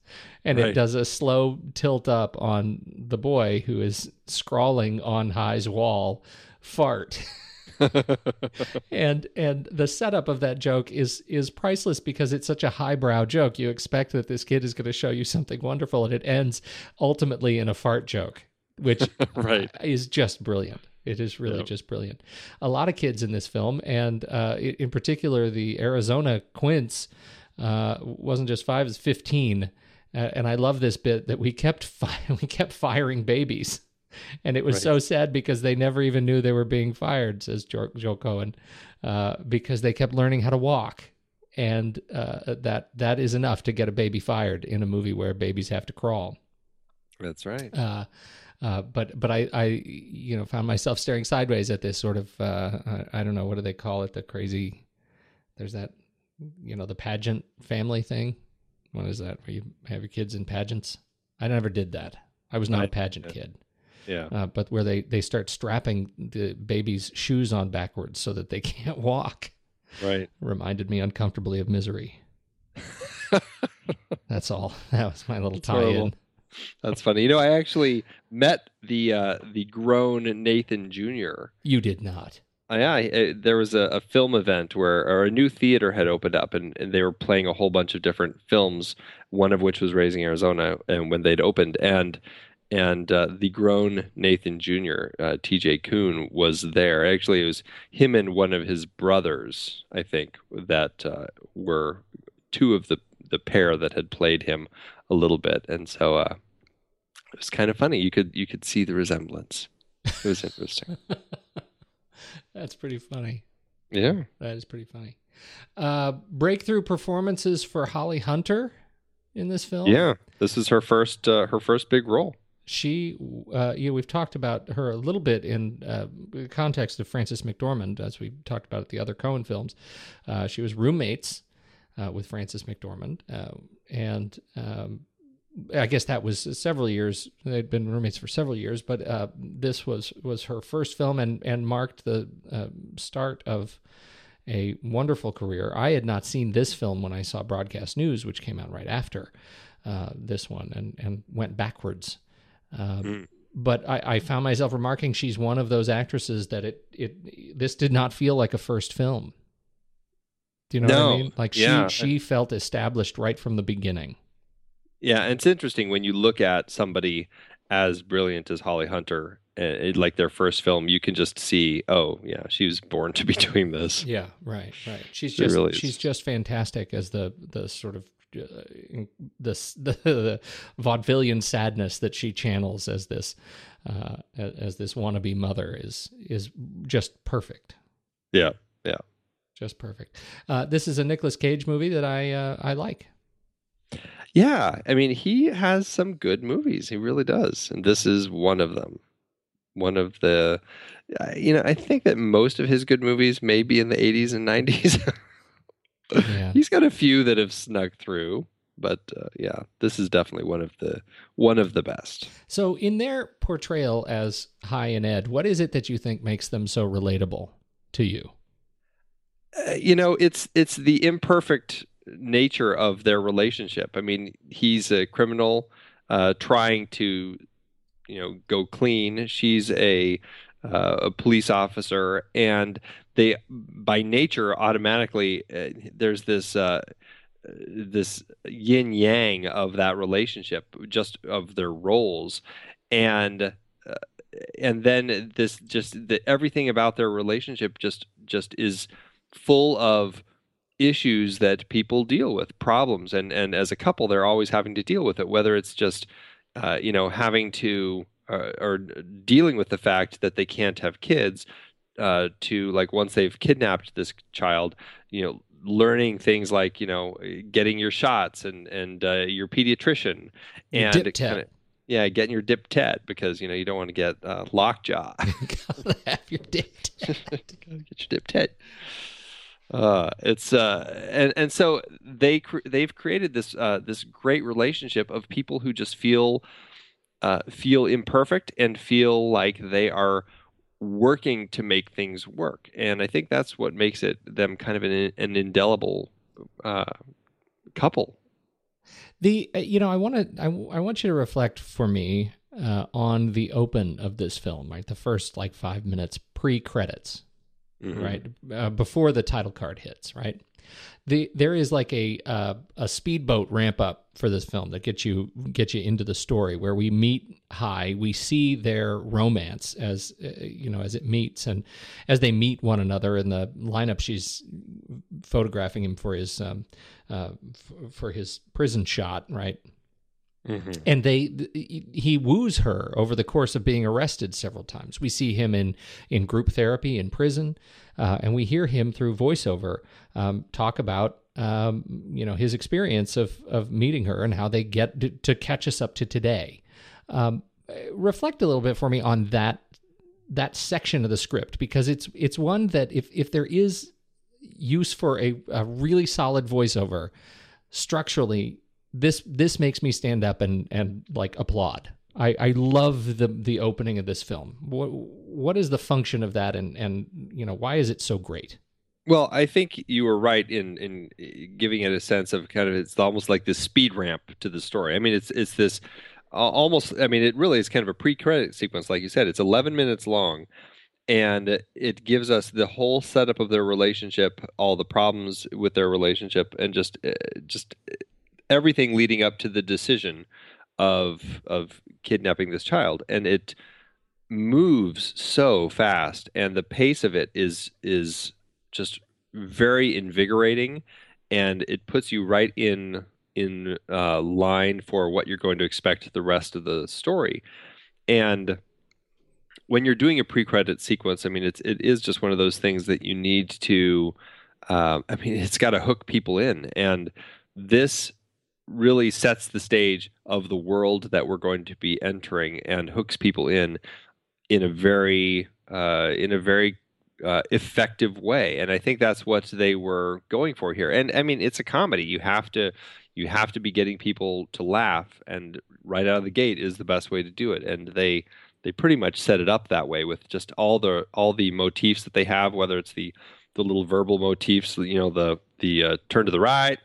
And right. it does a slow tilt up on the boy who is scrawling on Hi's wall, fart. and and the setup of that joke is is priceless because it's such a highbrow joke. You expect that this kid is going to show you something wonderful, and it ends ultimately in a fart joke, which right. is just brilliant. It is really yep. just brilliant. A lot of kids in this film, and uh, in particular, the Arizona Quints uh, wasn't just five; it's fifteen. Uh, and I love this bit that we kept fi- we kept firing babies and it was right. so sad because they never even knew they were being fired, says Joe, Joe Coen, uh, because they kept learning how to walk, and uh, that that is enough to get a baby fired in a movie where babies have to crawl. That's right. Uh, uh but but I, I you know found myself staring sideways at this sort of uh, I, I don't know what do they call it? The crazy there's that you know the pageant family thing. What is that? Where you have your kids in pageants? I never did that. I was not I, a pageant kid yeah. Uh, but where they they start strapping the baby's shoes on backwards so that they can't walk. Right. Reminded me uncomfortably of misery. That's all. That was my little That's tie horrible. in. That's funny. You know, I actually met the uh, the grown Nathan Jr. You did not. Uh, yeah, I, uh, there was a, a, film event where, or a new theater had opened up, and, and, they were playing a whole bunch of different films. One of which was Raising Arizona, and when they'd opened, and and uh, the grown Nathan Jr. Uh, T.J. Kuhn was there. Actually, it was him and one of his brothers, I think, that uh, were two of the the pair that had played him a little bit, and so uh, it was kind of funny. You could you could see the resemblance. It was interesting. That's pretty funny. Yeah, that is pretty funny. Uh, breakthrough performances for Holly Hunter in this film. Yeah, this is her first uh, her first big role. She, uh, you know, we've talked about her a little bit in uh, context of Frances McDormand, as we talked about at the other Coen films. Uh, she was roommates uh, with Frances McDormand, uh, and um, I guess that was several years. They'd been roommates for several years, but uh, this was was her first film and and marked the start of a wonderful career. I had not seen this film when I saw Broadcast News, which came out right after uh, this one, and and went backwards. Mm. But I, I, found myself remarking she's one of those actresses that it it this did not feel like a first film. Do you know no. what I mean? Like yeah. she she felt established right from the beginning. Yeah, and it's interesting when you look at somebody as brilliant as Holly Hunter, uh, like their first film, you can just see, oh yeah, she was born to be doing this. Yeah, right, right. She's just really she's just fantastic as the the sort of this the, the vaudevillian sadness that she channels as this uh, as this wannabe mother is is just perfect. Yeah, yeah, just perfect. Uh, this is a Nicolas Cage movie that I uh, I like. Yeah, I mean, he has some good movies. He really does, and this is one of them. One of the, you know, I think that most of his good movies may be in the '80s and '90s. yeah. He's got a few that have snuck through, but uh, yeah, this is definitely one of the one of the best. So, in their portrayal as Hi and Ed, what is it that you think makes them so relatable to you? Uh, you know, it's it's the imperfect nature of their relationship. I mean, he's a criminal uh, trying to, you know, go clean. She's a uh, a police officer, and they, by nature, automatically uh, there's this uh, this yin yang of that relationship, just of their roles, and uh, and then this just the, everything about their relationship just just is full of issues that people deal with, problems, and and as a couple, they're always having to deal with it. Whether it's just uh, you know having to uh, or dealing with the fact that they can't have kids, uh, to like once they've kidnapped this child, you know, learning things like you know getting your shots and and uh, your pediatrician and dip kinda, yeah, getting your dip tet because you know you don't want to get uh, lockjaw. Gotta have your dip tet. get your dip tet. Uh, it's uh, and and so they cre- they've created this uh, this great relationship of people who just feel uh, feel imperfect and feel like they are working to make things work, and I think that's what makes it them kind of an, an indelible uh, couple. The uh, you know I want to I, I want you to reflect for me uh, on the open of this film, right? The first like five minutes pre credits mm-hmm. right? Uh, before the title card hits, right? The there is like a uh, a speedboat ramp up for this film that gets you get you into the story where we meet Hi, we see their romance as uh, you know as it meets and as they meet one another in the lineup. She's photographing him for his um, uh, f- for his prison shot, right? Mm-hmm. And they he woos her over the course of being arrested several times. We see him in in group therapy in prison, uh, and we hear him through voiceover um, talk about um, you know his experience of of meeting her and how they get to, to catch us up to today. Um, reflect a little bit for me on that that section of the script because it's it's one that if if there is use for a, a really solid voiceover structurally this this makes me stand up and and like applaud. I, I love the the opening of this film. What what is the function of that, and and you know why is it so great? Well, I think you were right in in giving it a sense of kind of it's almost like this speed ramp to the story. I mean, it's it's this almost. I mean, it really is kind of a pre-credit sequence, like you said. It's 11 minutes long, and it gives us the whole setup of their relationship, all the problems with their relationship, and just uh, just everything leading up to the decision of of kidnapping this child, and it moves so fast, and the pace of it is is just very invigorating, and it puts you right in in uh, line for what you're going to expect the rest of the story, and when you're doing a pre-credit sequence, I mean, it's it is just one of those things that you need to. Uh, I mean, it's got to hook people in, and this really sets the stage of the world that we're going to be entering and hooks people in in a very uh, in a very uh, effective way. And i think that's what they were going for here. And i mean it's a comedy. You have to you have to be getting people to laugh and right out of the gate is the best way to do it. And they they pretty much set it up that way with just all the all the motifs that they have whether it's the the little verbal motifs you know the the uh, turn to the right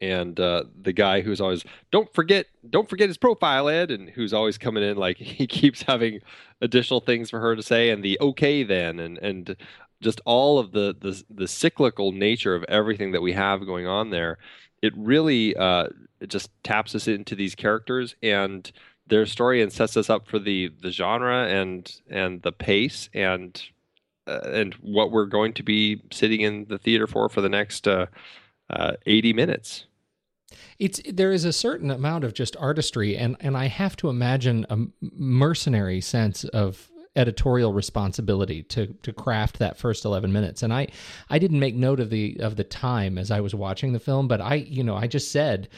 and uh, the guy who's always don't forget don't forget his profile ed and who's always coming in like he keeps having additional things for her to say and the okay then and and just all of the the, the cyclical nature of everything that we have going on there it really uh, it just taps us into these characters and their story and sets us up for the the genre and and the pace and uh, and what we're going to be sitting in the theater for for the next uh, uh, 80 minutes. It's there is a certain amount of just artistry, and and I have to imagine a mercenary sense of editorial responsibility to to craft that first 11 minutes and i i didn't make note of the of the time as i was watching the film but i you know i just said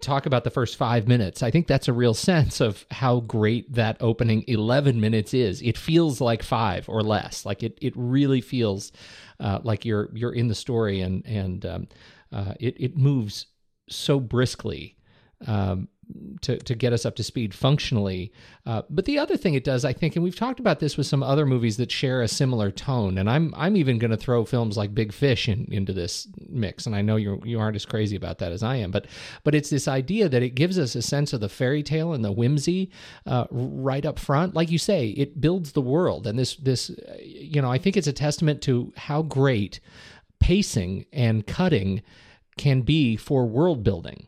talk about the first five minutes. I think that's a real sense of how great that opening 11 minutes is. It feels like five or less. Like it, it really feels uh, like you're you're in the story and and um, uh, it it moves so briskly um, to to get us up to speed functionally. Uh, but the other thing it does, I think, and we've talked about this with some other movies that share a similar tone, and I'm I'm even going to throw films like Big Fish in, into this mix. And I know you you aren't as crazy about that as I am, but but it's this idea that it gives us a sense of the fairy tale and the whimsy uh, right up front. Like you say, it builds the world, and this this you know I think it's a testament to how great pacing and cutting can be for world building.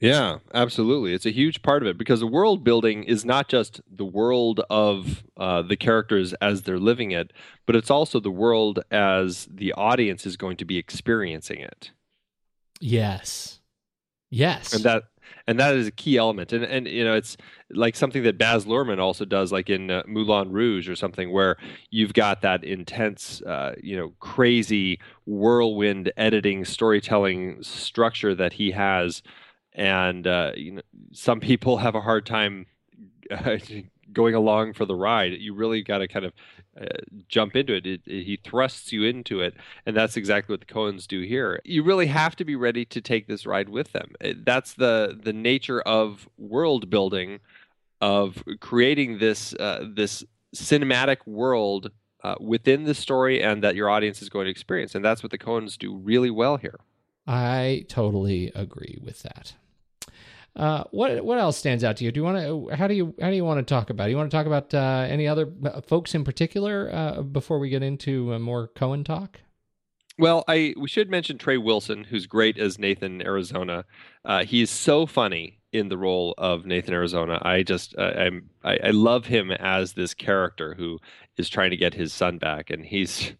Yeah, absolutely. It's a huge part of it because the world building is not just the world of uh, the characters as they're living it, but it's also the world as the audience is going to be experiencing it. Yes. Yes. And that and that is a key element. And and you know, it's like something that Baz Luhrmann also does, like in uh, Moulin Rouge or something, where you've got that intense, uh, you know, crazy whirlwind editing, storytelling structure that he has, and uh, you know, some people have a hard time. going along for the ride you really got to kind of uh, jump into it. It, it. He thrusts you into it, and that's exactly what the Coens do here. You really have to be ready to take this ride with them. It, that's the the nature of world building, of creating this uh, this cinematic world uh, within the story, and that your audience is going to experience. And that's what the Coens do really well here. I totally agree with that. Uh, what what else stands out to you? Do you want to? How do you how do you want to talk about? It? You want to talk about uh, any other uh, folks in particular uh, before we get into uh, more Coen talk? Well, I we should mention Trey Wilson, who's great as Nathan Arizona. Uh, he's so funny in the role of Nathan Arizona. I just I'm I, I love him as this character who is trying to get his son back, and he's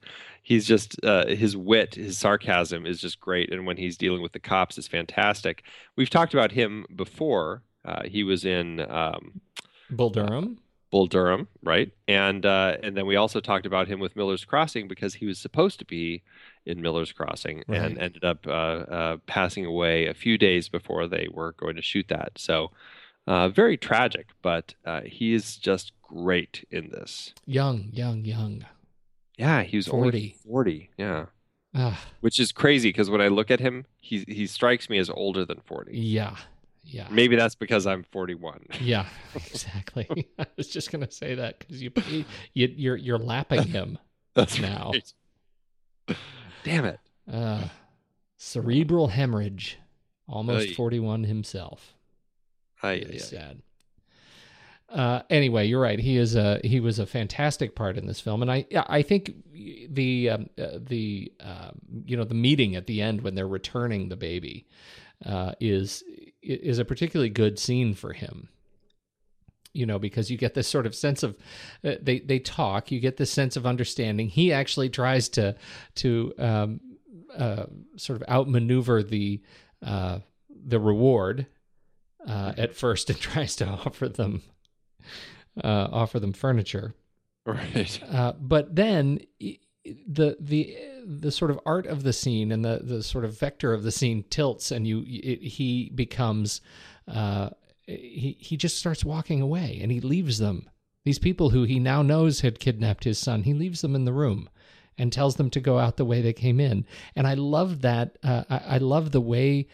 he's just uh, his wit, his sarcasm is just great, and when he's dealing with the cops, is fantastic. We've talked about him before. Uh, he was in um, Bull Durham. Uh, Bull Durham, right? And uh, and then we also talked about him with Miller's Crossing because he was supposed to be in Miller's Crossing right. and ended up uh, uh, passing away a few days before they were going to shoot that. So. very tragic, but he is just great in this. Young, young, young. Yeah, he was 40. only 40. Yeah. Which is crazy because when I look at him, he he strikes me as older than 40. Yeah. Yeah. Maybe that's because I'm 41. Yeah, exactly. I was just going to say that cuz you, you you're you're lapping him that's now. Right. Damn it. Uh cerebral hemorrhage. Almost uh, 41 himself. Really aye, aye. sad. Uh, anyway, you're right. He is a he was a fantastic part in this film, and I I think the um, uh, the uh, you know the meeting at the end when they're returning the baby uh, is is a particularly good scene for him. You know, because you get this sort of sense of uh, they they talk. You get this sense of understanding. He actually tries to to um, uh, sort of outmaneuver the uh, the reward uh, at first and tries to offer them uh, offer them furniture. Right. Uh, but then the the the sort of art of the scene and the the sort of vector of the scene tilts, and you it, he becomes uh, he he just starts walking away, and he leaves them. These people who he now knows had kidnapped his son, he leaves them in the room and tells them to go out the way they came in. And I love that. Uh, I, I love the way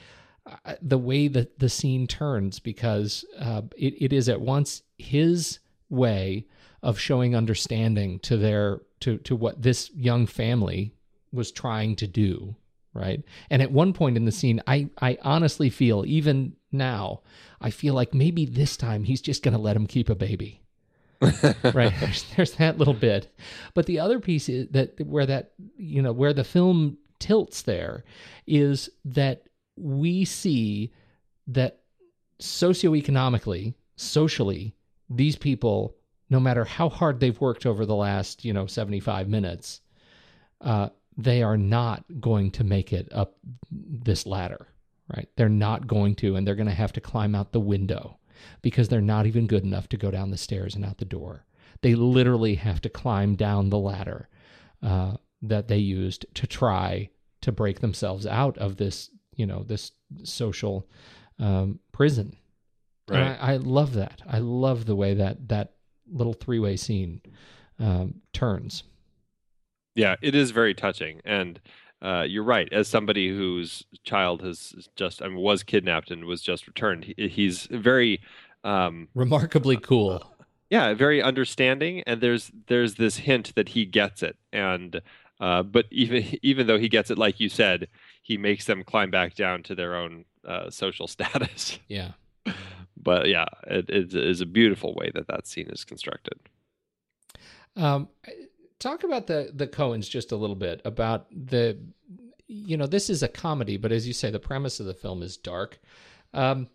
uh, the way that the scene turns because uh, it, it is at once his way of showing understanding to their to to what this young family was trying to do right? And at one point in the scene i i honestly feel even now i feel like maybe this time he's just going to let him keep a baby. Right there's, there's that little bit. But the other piece is that where that you know where the film tilts there is that we see that socioeconomically socially these people no matter how hard they've worked over the last you know 75 minutes uh, they are not going to make it up this ladder right? They're not going to and they're going to have to climb out the window because they're not even good enough to go down the stairs and out the door. They literally have to climb down the ladder uh, that they used to try to break themselves out of this you know this social um, prison Right. I, I love that. I love the way that that little three way scene um, turns. Yeah, it is very touching, and uh, you're right. As somebody whose child has just I mean, was kidnapped and was just returned, he, he's very, um, Remarkably cool. yeah, very understanding. And there's there's this hint that he gets it, and uh, but even even though he gets it, like you said, he makes them climb back down to their own uh, social status. Yeah. But yeah, it, it is a beautiful way that that scene is constructed. Um, talk about the the Coens just a little bit about the, you know, this is a comedy, but as you say, the premise of the film is dark. Um,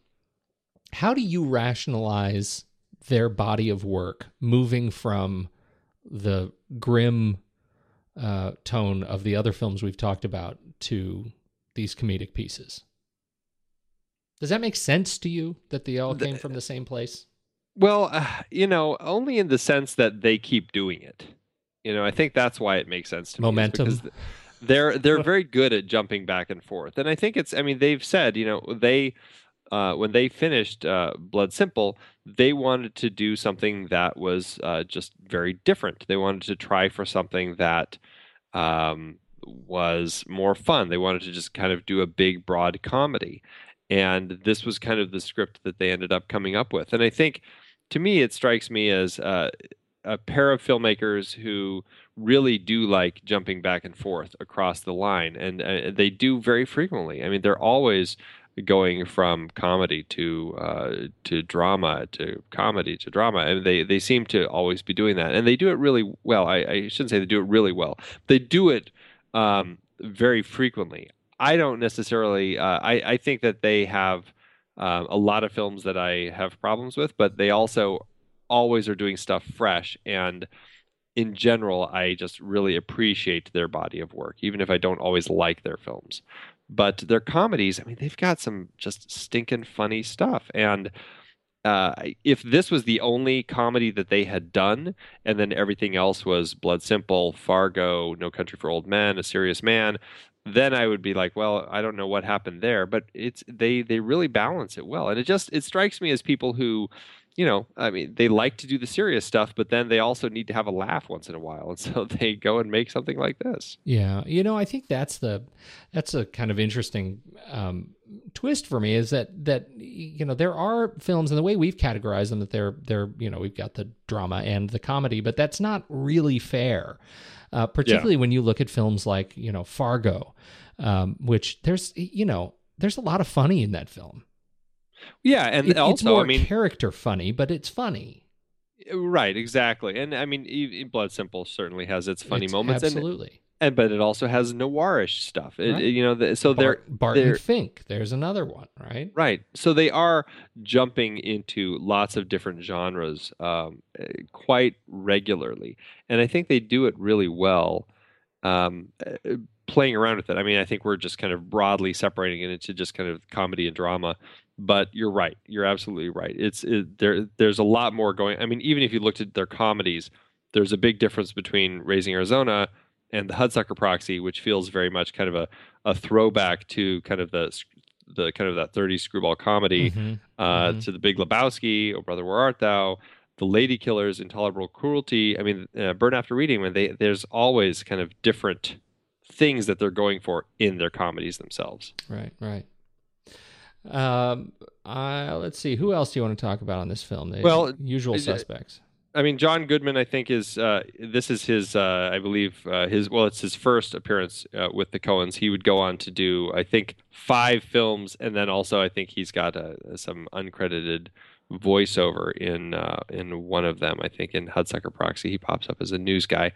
how do you rationalize their body of work moving from the grim uh, tone of the other films we've talked about to these comedic pieces? Does that make sense to you that they all The- came from the same place? Well, uh, you know, only in the sense that they keep doing it. You know, I think that's why it makes sense to me. Momentum. because They're they're very good at jumping back and forth, and I think it's. I mean, they've said, you know, they uh, when they finished uh, Blood Simple, they wanted to do something that was uh, just very different. They wanted to try for something that um, was more fun. They wanted to just kind of do a big, broad comedy, and this was kind of the script that they ended up coming up with. And I think, to me, it strikes me as uh, a pair of filmmakers who really do like jumping back and forth across the line, and uh, they do very frequently. I mean, they're always going from comedy to uh, to drama to comedy to drama, and they they seem to always be doing that, and they do it really well. I, I shouldn't say they do it really well. They do it um, very frequently. I don't necessarily. Uh, I I think that they have um, a lot of films that I have problems with, but they also always are doing stuff fresh and in general i just really appreciate their body of work even if i don't always like their films but their comedies i mean they've got some just stinking funny stuff and uh, if this was the only comedy that they had done and then everything else was blood simple fargo no country for old men a serious man then i would be like well i don't know what happened there but it's they they really balance it well. And it just it strikes me as people who you know, I mean, they like to do the serious stuff, but then they also need to have a laugh once in a while, and so they go and make something like this. Yeah, you know, I think that's the that's a kind of interesting um, twist for me is that that you know there are films and the way we've categorized them that they're they're you know we've got the drama and the comedy, but that's not really fair. Uh, particularly when you look at films like you know Fargo, um, which there's you know there's a lot of funny in that film. Yeah, and It- also, it's more I mean, character funny, but it's funny. right, exactly. And I mean, Blood Simple certainly has its funny It's moments, absolutely. and but it also has noirish stuff. It, Right. You know, the, so they're Bart, Barton they're- Fink. There's another one, right? Right. So they are jumping into lots of different genres um, eh, quite regularly. And I think they do it really well, um, eh, playing around with it. I mean, I think we're just kind of broadly separating it into just kind of comedy and drama. But you're right. You're absolutely right. It's it, there. There's a lot more going. I mean, even if you looked at their comedies, there's a big difference between Raising Arizona and the Hudsucker Proxy, which feels very much kind of a, a throwback to kind of the the kind of that 30s screwball comedy Mhm. uh, Mhm. to the Big Lebowski, Oh Brother Where Art Thou, the Lady Killers, Intolerable Cruelty. I mean, uh, Burn After Reading. When they there's always kind of different things that they're going for in their comedies themselves. Right, right. Um, uh, let's see. Who else do you want to talk about on this film? The Well, usual suspects. I mean, John Goodman, I think is uh, this is his, uh, I believe uh, his well, it's his first appearance uh, with the Coens. He would go on to do, I think, five films, and then also I think he's got uh, some uncredited voiceover in uh, in one of them. I think in Hudsucker Proxy, he pops up as a news guy.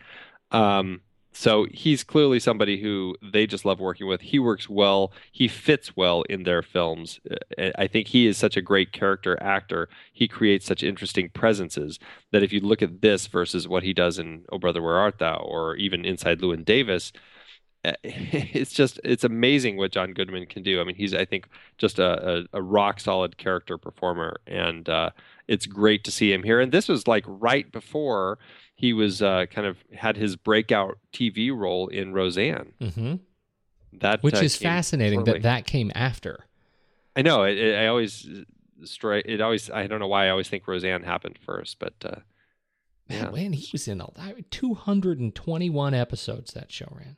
Um, so he's clearly somebody who they just love working with. He works well. He fits well in their films. Uh, I think he is such a great character actor. He creates such interesting presences that if you look at this versus what he does in Oh Brother Where Art Thou or even Inside Llewyn Davis, uh, it's just it's amazing what John Goodman can do. I mean, he's I think just a, a, a rock solid character performer, and uh, it's great to see him here. And this was like right before he was uh, kind of had his breakout TV role in Roseanne. hmm That Which uh, is fascinating shortly. that that came after. I know. It, it, I always straight. It always. I don't know why I always think Roseanne happened first, but uh, Man, Yeah. man, he was in a, 221 episodes that show ran.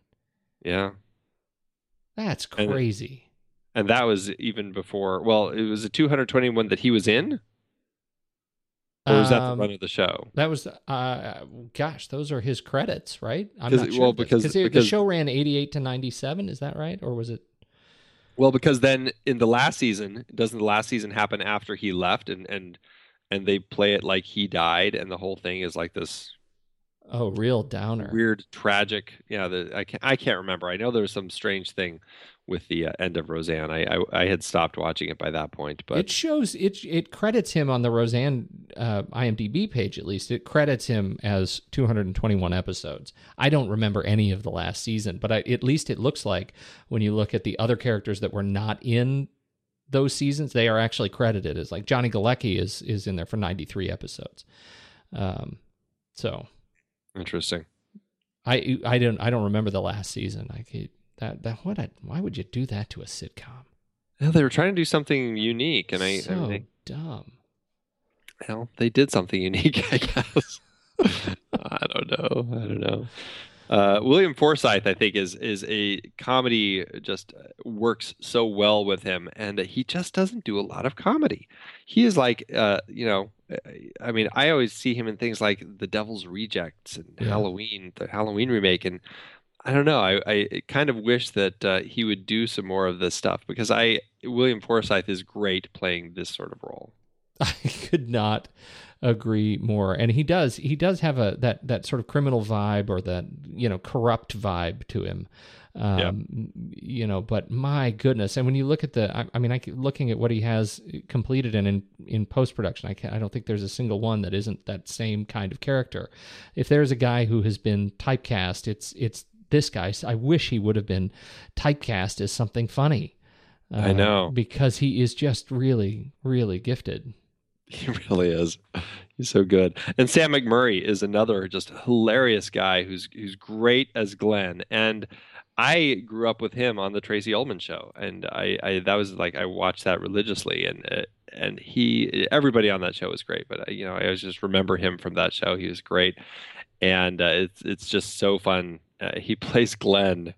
yeah. That's And- crazy. And that was even before. Well, it was a 221 that he was in, or was that the Um, run of the show? That was, uh, gosh, those are his credits, right? I'm not sure. well, because- 'Cause the- because- the show ran 88 to 97, is that right? Or was it? Well, because then in the last season, doesn't the last season happen after he left, and and and they play it like he died, and the whole thing is like this Oh, real downer. weird, tragic. Yeah, the, I can't I can't remember. I know there was some strange thing with the uh, end of Roseanne. I, I I had stopped watching it by that point, but it shows it. It credits him on the Roseanne uh, IMDb page. At least it credits him as 221 episodes. I don't remember any of the last season, but I, at least it looks like when you look at the other characters that were not in those seasons, they are actually credited as like Johnny Galecki is is in there for 93 episodes. Um, so interesting. I I don't I don't remember the last season. I could, that that what I, why would you do that to a sitcom? Yeah, they were trying to do something unique, and I, so I mean, dumb. they, well, they did something unique, I guess. I don't know. I don't know. Uh, William Forsythe, I think, is is a comedy just uh, works so well with him, and he just doesn't do a lot of comedy. He is like, uh, you know, I mean, I always see him in things like The Devil's Rejects and Yeah. Halloween, the Halloween remake, and I don't know. I, I kind of wish that uh, he would do some more of this stuff because I William Forsythe is great playing this sort of role. I could not agree more. And he does he does have a that that sort of criminal vibe or that you know corrupt vibe to him. Um, You know, but my goodness! And when you look at the, I, I mean, I looking at what he has completed and in in post production, I can I don't think there's a single one that isn't that same kind of character. If there's a guy who has been typecast, it's it's this guy. I wish he would have been typecast as something funny. I uh, know. because he is just really, really gifted. He really is. He's so good. And Sam McMurray is another just hilarious guy who's who's great as Glenn. And I grew up with him on the Tracey Ullman show, and I, I that was like I watched that religiously, and uh, and he everybody on that show was great. But uh, you know I always just remember him from that show. He was great, and uh, it's it's just so fun. Uh, he plays Glenn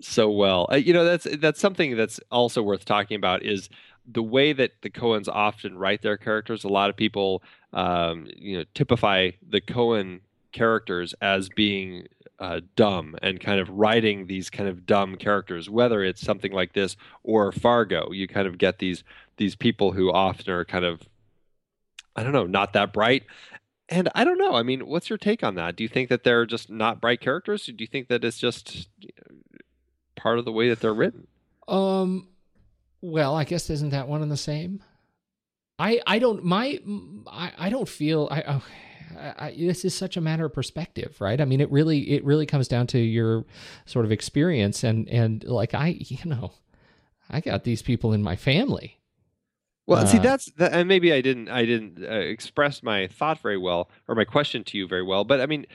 so well. Uh, you know that's that's something that's also worth talking about is the way that the Coens often write their characters. A lot of people, um, you know, typify the Coen characters as being uh, dumb and kind of writing these kind of dumb characters. Whether it's something like this or Fargo, you kind of get these these people who often are kind of I don't know, not that bright. And I don't know. I mean, what's your take on that? Do you think that they're just not bright characters? Do you think that it's just part of the way that they're written? Um, well, I guess isn't that one and the same? I I don't my I, I don't feel I, I, I this is such a matter of perspective, right? I mean, it really it really comes down to your sort of experience and and like I you know I got these people in my family. Well, see, Uh, that's that, and maybe I didn't I didn't uh, express my thought very well or my question to you very well. But I mean,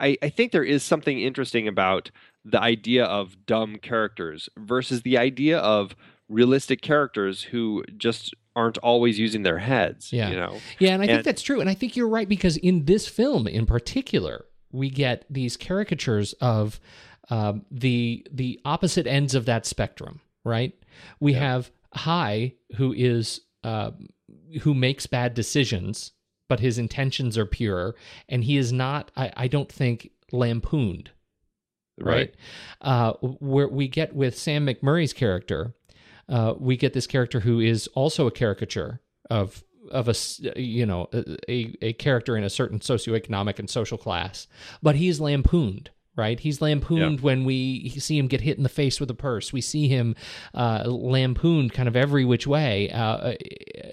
I I think there is something interesting about the idea of dumb characters versus the idea of realistic characters who just aren't always using their heads. Yeah. you know. Yeah, and I think that's true. And I think you're right because in this film in particular, we get these caricatures of um, the the opposite ends of that spectrum, right? We have Hi, who is uh, who makes bad decisions, but his intentions are pure, and he is not. I, I don't think lampooned right? Uh, where we get with Sam McMurray's character, uh, we get this character who is also a caricature of of a s- you know a a character in a certain socioeconomic and social class, but he's lampooned. Right, he's lampooned when we see him get hit in the face with a purse. We see him uh, lampooned kind of every which way. Uh, uh,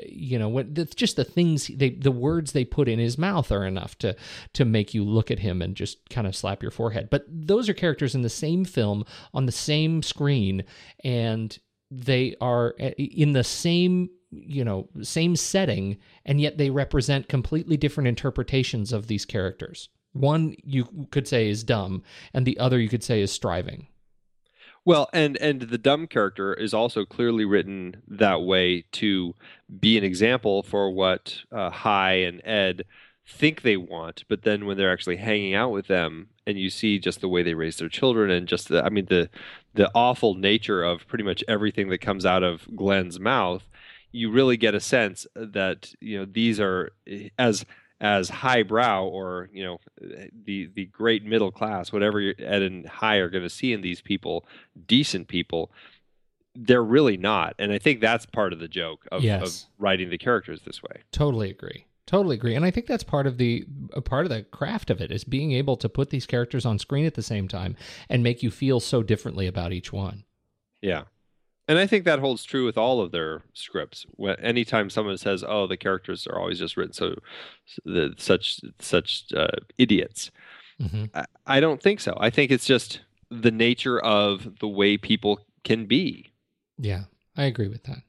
you know, what the, just the things they, the words they put in his mouth are enough to to make you look at him and just kind of slap your forehead. But those are characters in the same film on the same screen, and they are uh, in the same you know same setting, and yet they represent completely different interpretations of these characters. One you could say is dumb, and the other you could say is striving. Well, and and the dumb character is also clearly written that way to be an example for what uh, Hi and Ed think they want, but then when they're actually hanging out with them, and you see just the way they raise their children, and just the, I mean the the awful nature of pretty much everything that comes out of Glenn's mouth, you really get a sense that you know these are as as highbrow or you know the the great middle class, whatever you're- Ed and Hi are going to see in these people, decent people. They're really not, and I think that's part of the joke of, Yes. of writing the characters this way. Totally agree. Totally agree. And I think that's part of the a part of the craft of it is being able to put these characters on screen at the same time and make you feel so differently about each one. Yeah. And I think that holds true with all of their scripts. When anytime someone says, "Oh, the characters are always just written so, the, such such uh, idiots," Mhm. I, I don't think so. I think it's just the nature of the way people can be. Yeah, I agree with that.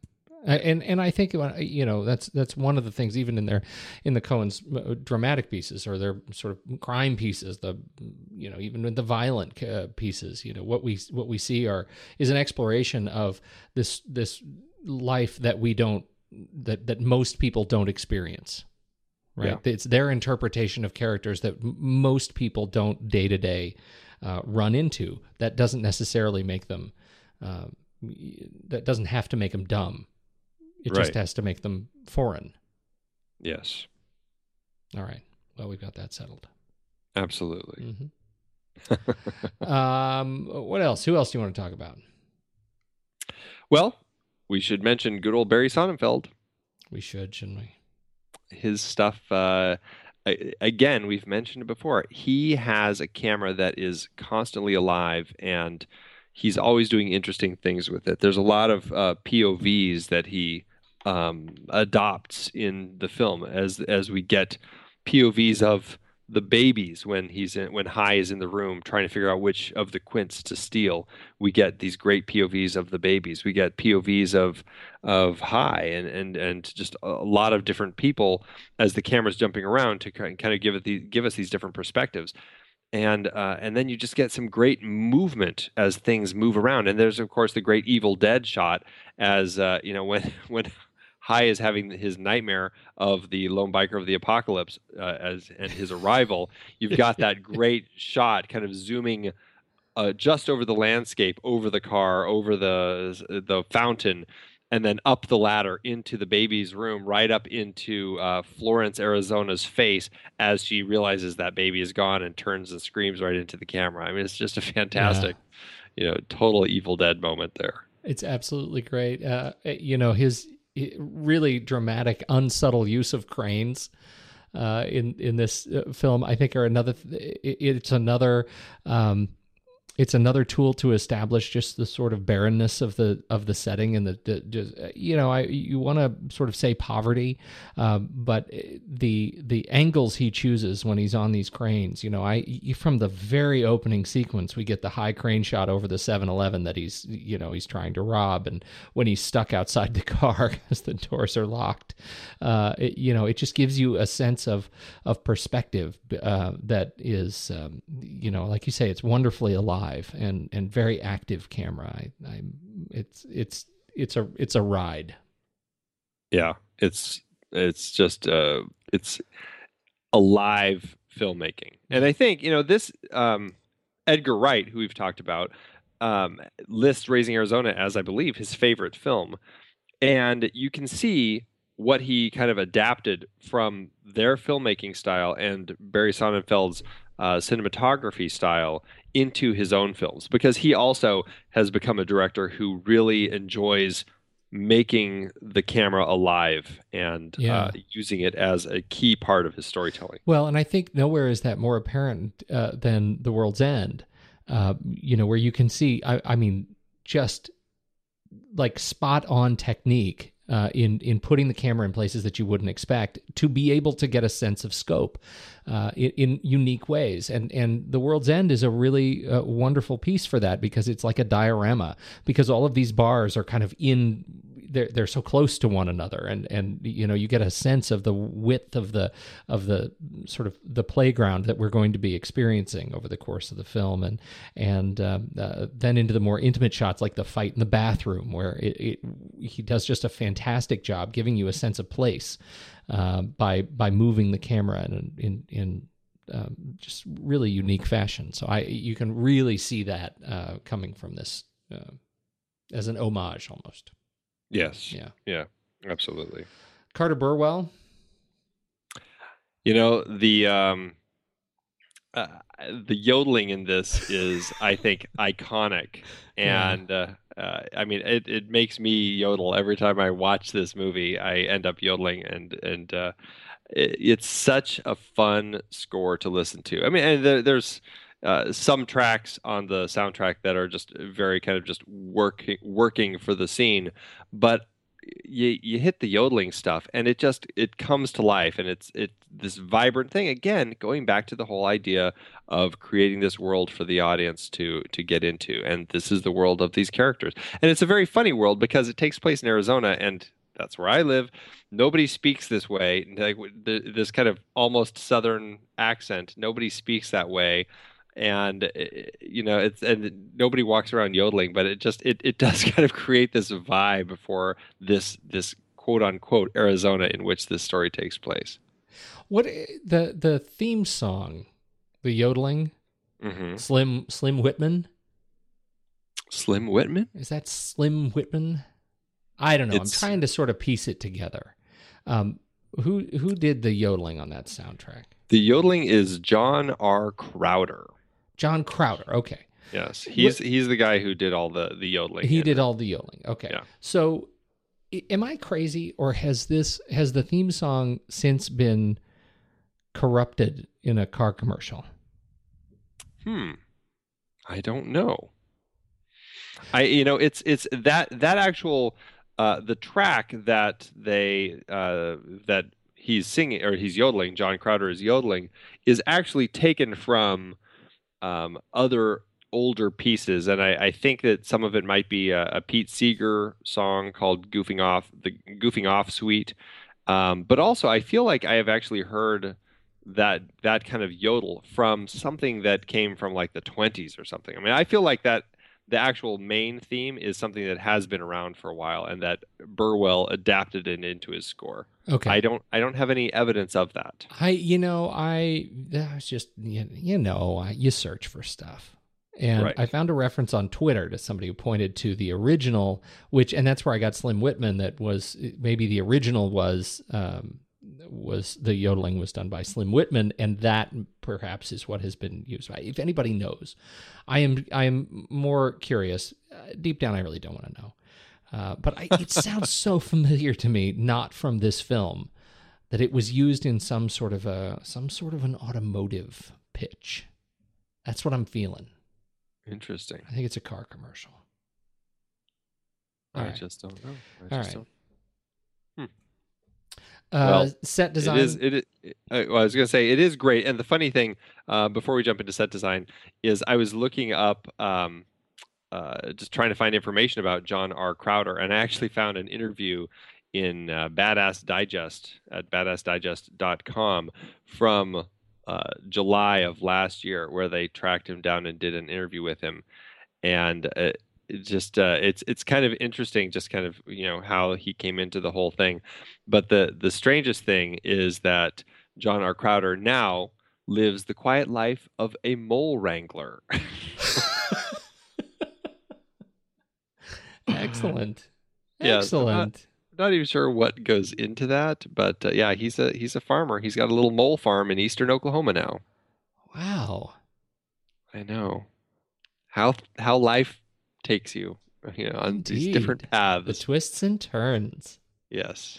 Uh, And and I think uh, you know that's that's one of the things even in their in the Coen's uh, dramatic pieces or their sort of crime pieces the you know even with the violent uh, pieces you know what we what we see are is an exploration of this this life that we don't that that most people don't experience right? It's their interpretation of characters that m- most people don't day to day uh, run into that doesn't necessarily make them uh, that doesn't have to make them dumb it just has to make them foreign. Yes, all right. Well we've got that settled. Absolutely. hmm um what else? Who else do you want to talk about? Well, we should mention good old Barry Sonnenfeld. we should shouldn't we? His stuff uh again we've mentioned it before. He has a camera that is constantly alive and he's always doing interesting things with it. There's a lot of uh, povs that he um, adopts in the film as as we get povs of the babies when he's in when Hi is in the room trying to figure out which of the quints to steal. We get these great povs of the babies. We get povs of of Hi and and and just a lot of different people as the camera's jumping around to kind of give it the, give us these different perspectives. And uh, and then you just get some great movement as things move around. And there's of course the great evil dead shot as uh, you know when when Hi is having his nightmare of the lone biker of the apocalypse uh, as and his arrival you've got that great shot kind of zooming uh, just over the landscape, over the car, over the the fountain, and then up the ladder into the baby's room, right up into uh, Florence, Arizona's face as she realizes that baby is gone and turns and screams right into the camera. I mean, it's just a fantastic, you know, total Evil Dead moment there. It's absolutely great. Uh, you know his really dramatic, unsubtle use of cranes uh, in in this uh, film. I think are another. It's another. Um, it's another tool to establish just the sort of barrenness of the of the setting and the, the just, you know I you want to sort of say poverty, um, but the the angles he chooses when he's on these cranes, you know, I from the very opening sequence we get the high crane shot over the 7-Eleven that he's you know he's trying to rob, and when he's stuck outside the car because the doors are locked, uh, it, you know, it just gives you a sense of of perspective uh, that is um, you know like you say it's wonderfully alive and and very active camera. I, I it's it's it's a it's a ride. Yeah, it's it's just uh it's alive filmmaking, and I think you know this um, Edgar Wright, who we've talked about, um, lists Raising Arizona as I believe his favorite film, and you can see what he kind of adapted from their filmmaking style and Barry Sonnenfeld's uh, cinematography style into his own films because he also has become a director who really enjoys making the camera alive and yeah. uh, using it as a key part of his storytelling. Well, and I think nowhere is that more apparent uh, than The World's End. Uh, you know, where you can see, I, I mean, just like spot on technique uh, in in putting the camera in places that you wouldn't expect to be able to get a sense of scope uh, in, in, unique ways. And and the World's End is a really uh, wonderful piece for that because it's like a diorama because all of these bars are kind of in they're they're so close to one another and and you know you get a sense of the width of the of the sort of the playground that we're going to be experiencing over the course of the film and and um, uh, then into the more intimate shots like the fight in the bathroom where it, it he does just a fantastic job giving you a sense of place uh, by by moving the camera in in, in um, just really unique fashion. So I you can really see that uh, coming from this uh, as an homage almost. Yes. Yeah. Yeah. Absolutely. Carter Burwell. You know the um, uh, the yodeling in this is, I think, iconic, and yeah. uh, uh, I mean, it, it makes me yodel every time I watch this movie. I end up yodeling, and and uh, it, it's such a fun score to listen to. I mean, and there, there's uh, some tracks on the soundtrack that are just very kind of just working working for the scene, but you you hit the yodeling stuff and it just it comes to life and it's it this vibrant thing. Again going back to the whole idea of creating this world for the audience to to get into. And this is the world of these characters. And it's a very funny world because it takes place in Arizona and that's where I live. Nobody speaks this way. Like this kind of almost southern accent nobody speaks that way and eh, you know it's and nobody walks around yodeling but it just it, it does kind of create this vibe for this this quote unquote arizona in which this story takes place. What eh, the the theme song the yodeling mm-hmm. slim slim whitman? Slim whitman? Is that slim whitman? I don't know. It's, i'm trying to sort of piece it together. Um who who did the yodeling on that soundtrack? The yodeling is john r. Crowder John Crowder. Okay. Yes, he's what, he's the guy who did all the the yodeling. He did all the yodeling. Okay. Yeah. So, am I crazy, or has this has the theme song since been corrupted in a car commercial? Hmm. I don't know. I you know it's it's that that actual uh, the track that they uh, that he's singing or he's yodeling. John Crowder is yodeling is actually taken from um, other older pieces, and I, I, think that some of it might be a, a, Pete Seeger song called "Goofing Off," the "Goofing Off" suite. Um, but also, I feel like I have actually heard that that kind of yodel from something that came from like the 20s or something. I mean, I feel like that the actual main theme is something that has been around for a while and that Burwell adapted it into his score. Okay. I don't I don't have any evidence of that. I you know, I was just you know, I, you search for stuff. And right. I found a reference on Twitter to somebody who pointed to the original, which, and that's where I got Slim Whitman. That was maybe the original was um, was the yodeling was done by Slim Whitman, and that perhaps is what has been used by. If anybody knows, I am I am more curious. Uh, deep down, I really don't want to know. Uh, but I, it sounds so familiar to me, not from this film, that it was used in some sort of a some sort of an automotive pitch. That's what I'm feeling. Interesting. I think it's a car commercial. All I right. just don't know. I All just right. don't- Uh, Well, set design. It is. It. uh, I was going to say it is great. And the funny thing, uh, before we jump into set design, is I was looking up, um, uh, just trying to find information about John R. Crowder, and I actually found an interview in uh, Badass Digest at badassdigest.com from uh, July of last year, where they tracked him down and did an interview with him, and. It just uh, it's it's kind of interesting just kind of you know how he came into the whole thing but the the strangest thing is that John R. Crowder now lives the quiet life of a mole wrangler. Excellent. Yeah, so not- Excellent. Not even sure what goes into that, but uh, yeah, he's a he's a farmer. He's got a little mole farm in eastern Oklahoma now. Wow. I know how how life takes you, you know, on these different paths. The twists and turns. yes.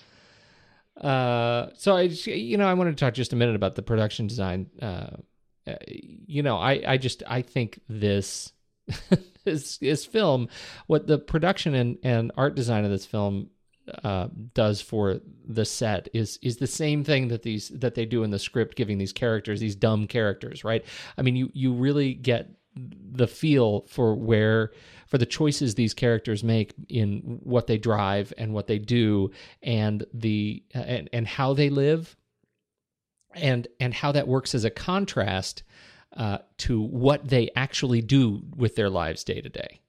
Uh, so I, you know, I want to talk just a minute about the production design. Uh, uh, you know, I, I just, I think this, this, this film, what the production and, and art design of this film, uh, does for the set is is the same thing that these that they do in the script, giving these characters these dumb characters, right? I mean, you you really get the feel for where for the choices these characters make in what they drive and what they do and the and, and how they live and and how that works as a contrast uh, to what they actually do with their lives day to day.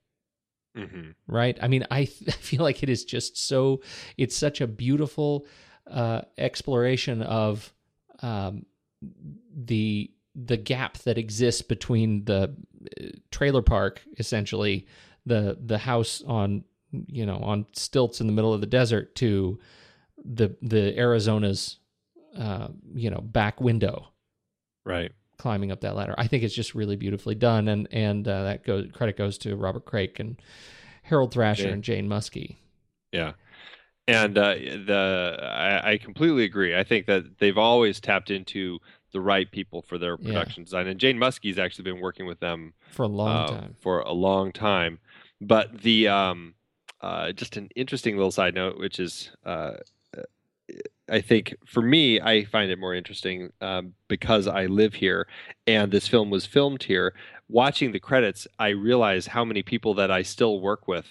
Hmm right? I mean I, th- I feel like it is just so it's such a beautiful uh, exploration of um, the the gap that exists between the uh, trailer park essentially the the house on you know on stilts in the middle of the desert to the the arizona's uh, you know back window Right. climbing up that ladder. I think it's just really beautifully done, and and uh, that goes credit goes to Robert Craik and Harold Thrasher Yeah. and Jane Musky. Yeah. And uh, the I, I completely agree. I think that they've always tapped into the right people for their Yeah. production design, and Jane Musky's actually been working with them for a long uh, time. for a long time. But the um, uh, just an interesting little side note, which is uh, I think for me, I find it more interesting um, because I live here and this film was filmed here. Watching the credits, I realize how many people that I still work with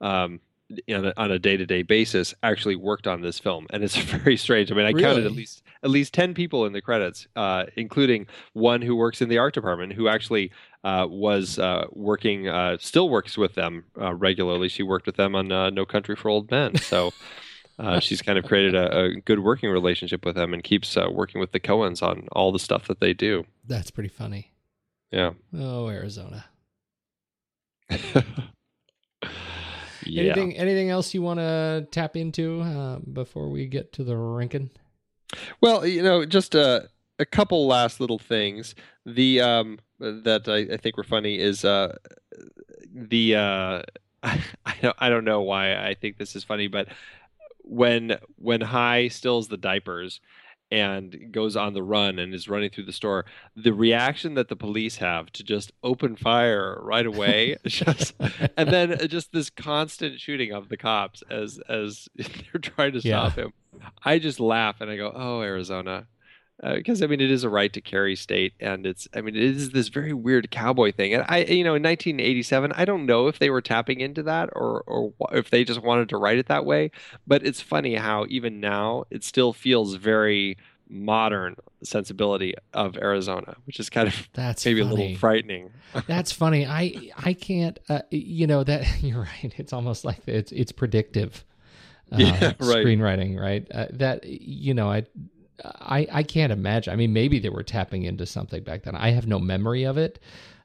um, on a, on a day-to-day basis actually worked on this film, and it's very strange. I mean, I counted at least at least ten people in the credits, uh, including one who works in the art department, who actually uh, was uh, working, uh, still works with them uh, regularly. She worked with them on uh, No Country for Old Men, so. Uh, she's kind of created a, a good working relationship with them and keeps uh, working with the Coens on all the stuff that they do. That's pretty funny. Yeah. Oh, Arizona. yeah. Anything anything else you want to tap into uh, before we get to the ranking? Well, you know, just a, a couple last little things. The um, that I, I think were funny is uh, the uh, I don't I don't know why I think this is funny, but when when Hi stills the diapers and goes on the run and is running through the store, the reaction that the police have to just open fire right away, just and then just this constant shooting of the cops as as they're trying to Yeah. stop him. I just laugh and I go, "Oh, Arizona." Because I mean, it is a right to carry state, and it's I mean, it is this very weird cowboy thing. And I, you know, in 1987, I don't know if they were tapping into that or or if they just wanted to write it that way. But it's funny how even now it still feels very modern sensibility of Arizona, which is kind of That's maybe a little frightening. That's funny. I I can't. Uh, you know that you're right. It's almost like it's it's predictive. Uh, Yeah, right. Screenwriting, right? Uh, that you know, I I I can't imagine. I mean, maybe they were tapping into something back then. I have no memory of it,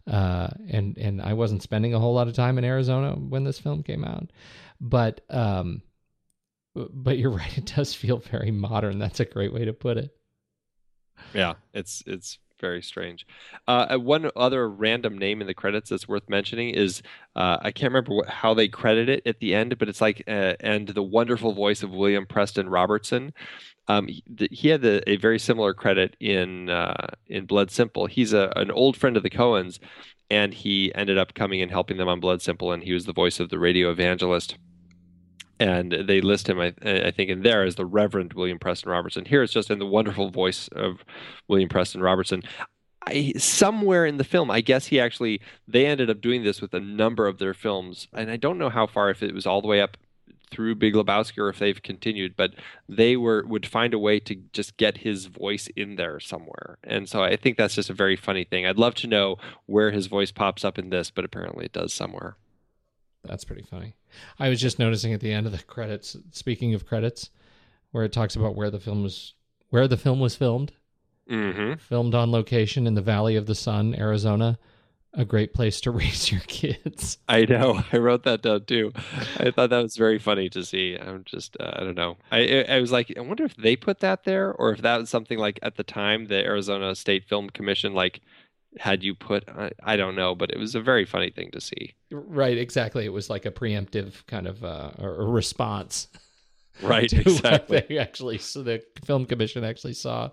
uh, and and I wasn't spending a whole lot of time in Arizona when this film came out. But um, but you're right. It does feel very modern. That's a great way to put it. Yeah, it's it's very strange. Uh, one other random name in the credits that's worth mentioning is uh, I can't remember what, how they credit it at the end, but it's like uh, and the wonderful voice of William Preston Robertson. Um, he, had the, a very similar credit in uh, in Blood Simple. He's a, an old friend of the Coens, and he ended up coming and helping them on Blood Simple, and he was the voice of the radio evangelist and they list him, I, I, think, in there as the Reverend William Preston Robertson. Here it's just in the wonderful voice of William Preston Robertson. I, somewhere in the film, I guess he actually they ended up doing this with a number of their films, and I don't know how far if it was all the way up through Big Lebowski or if they've continued, but they were would find a way to just get his voice in there somewhere, and so I think that's just a very funny thing. I'd love to know where his voice pops up in this, but apparently it does somewhere. That's pretty funny. I was just noticing at the end of the credits. Speaking of credits, where it talks about where the film was, where the film was filmed, mm-hmm. filmed on location in the Valley of the Sun, Arizona. A great place to raise your kids. I know. I wrote that down too. I thought that was very funny to see. I'm just, uh, I don't know. I, I was like, I wonder if they put that there, or if that was something like at the time the Arizona State Film Commission like had you put I, I, don't know but it was a very funny thing to see right exactly it was like a preemptive kind of uh, a response right exactly they actually so the film commission actually saw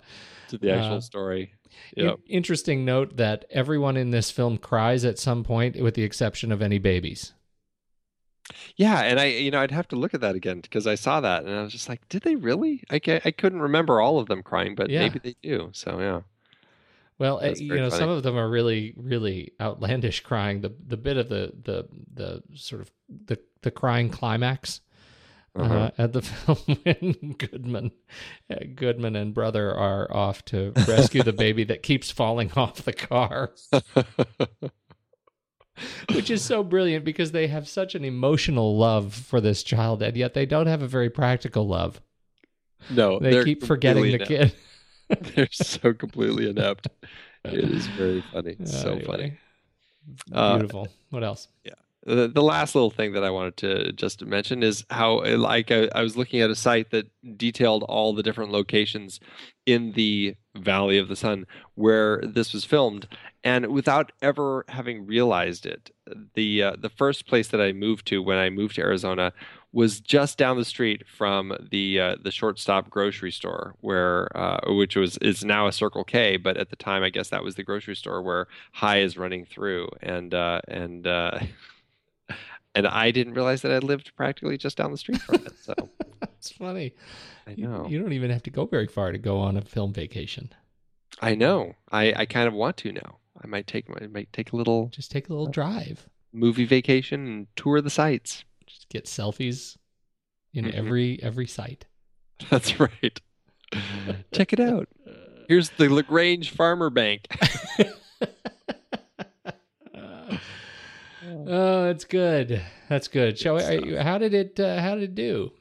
to the actual uh, story yep. interesting note that everyone in this film cries at some point with the exception of any babies yeah and i you know i'd have to look at that again because i saw that and i was just like did they really i, I couldn't remember all of them crying but yeah. maybe they do so yeah well, uh, you know, funny. some of them are really, really outlandish crying. The the bit of the the the sort of the the crying climax uh-huh. uh, at the film when Goodman, uh, Goodman and brother are off to rescue the baby that keeps falling off the car. Which is so brilliant because they have such an emotional love for this child, and yet they don't have a very practical love. No, they keep forgetting the kid. They're so completely inept. It is very funny. Uh, so anyway. funny. Beautiful. Uh, what else? Yeah. The, the last little thing that I wanted to just mention is how, like, I, I was looking at a site that detailed all the different locations in the Valley of the Sun where this was filmed, and without ever having realized it, the uh, the first place that I moved to when I moved to Arizona was just down the street from the uh, the shortstop grocery store where uh, which was is now a Circle K, but at the time I guess that was the grocery store where Hi is running through, and uh, and uh, and I didn't realize that I lived practically just down the street from it. So it's funny. I know you, you, don't even have to go very far to go on a film vacation. I know. I I kind of want to now. I might take I might take a little just take a little drive movie vacation and tour the sites Just get selfies in mm-hmm. every every site. That's right. Check it out. Here's the Lagrange Farmer Bank. Oh, that's good. That's good. Shall we, how did it? Uh, how did it do?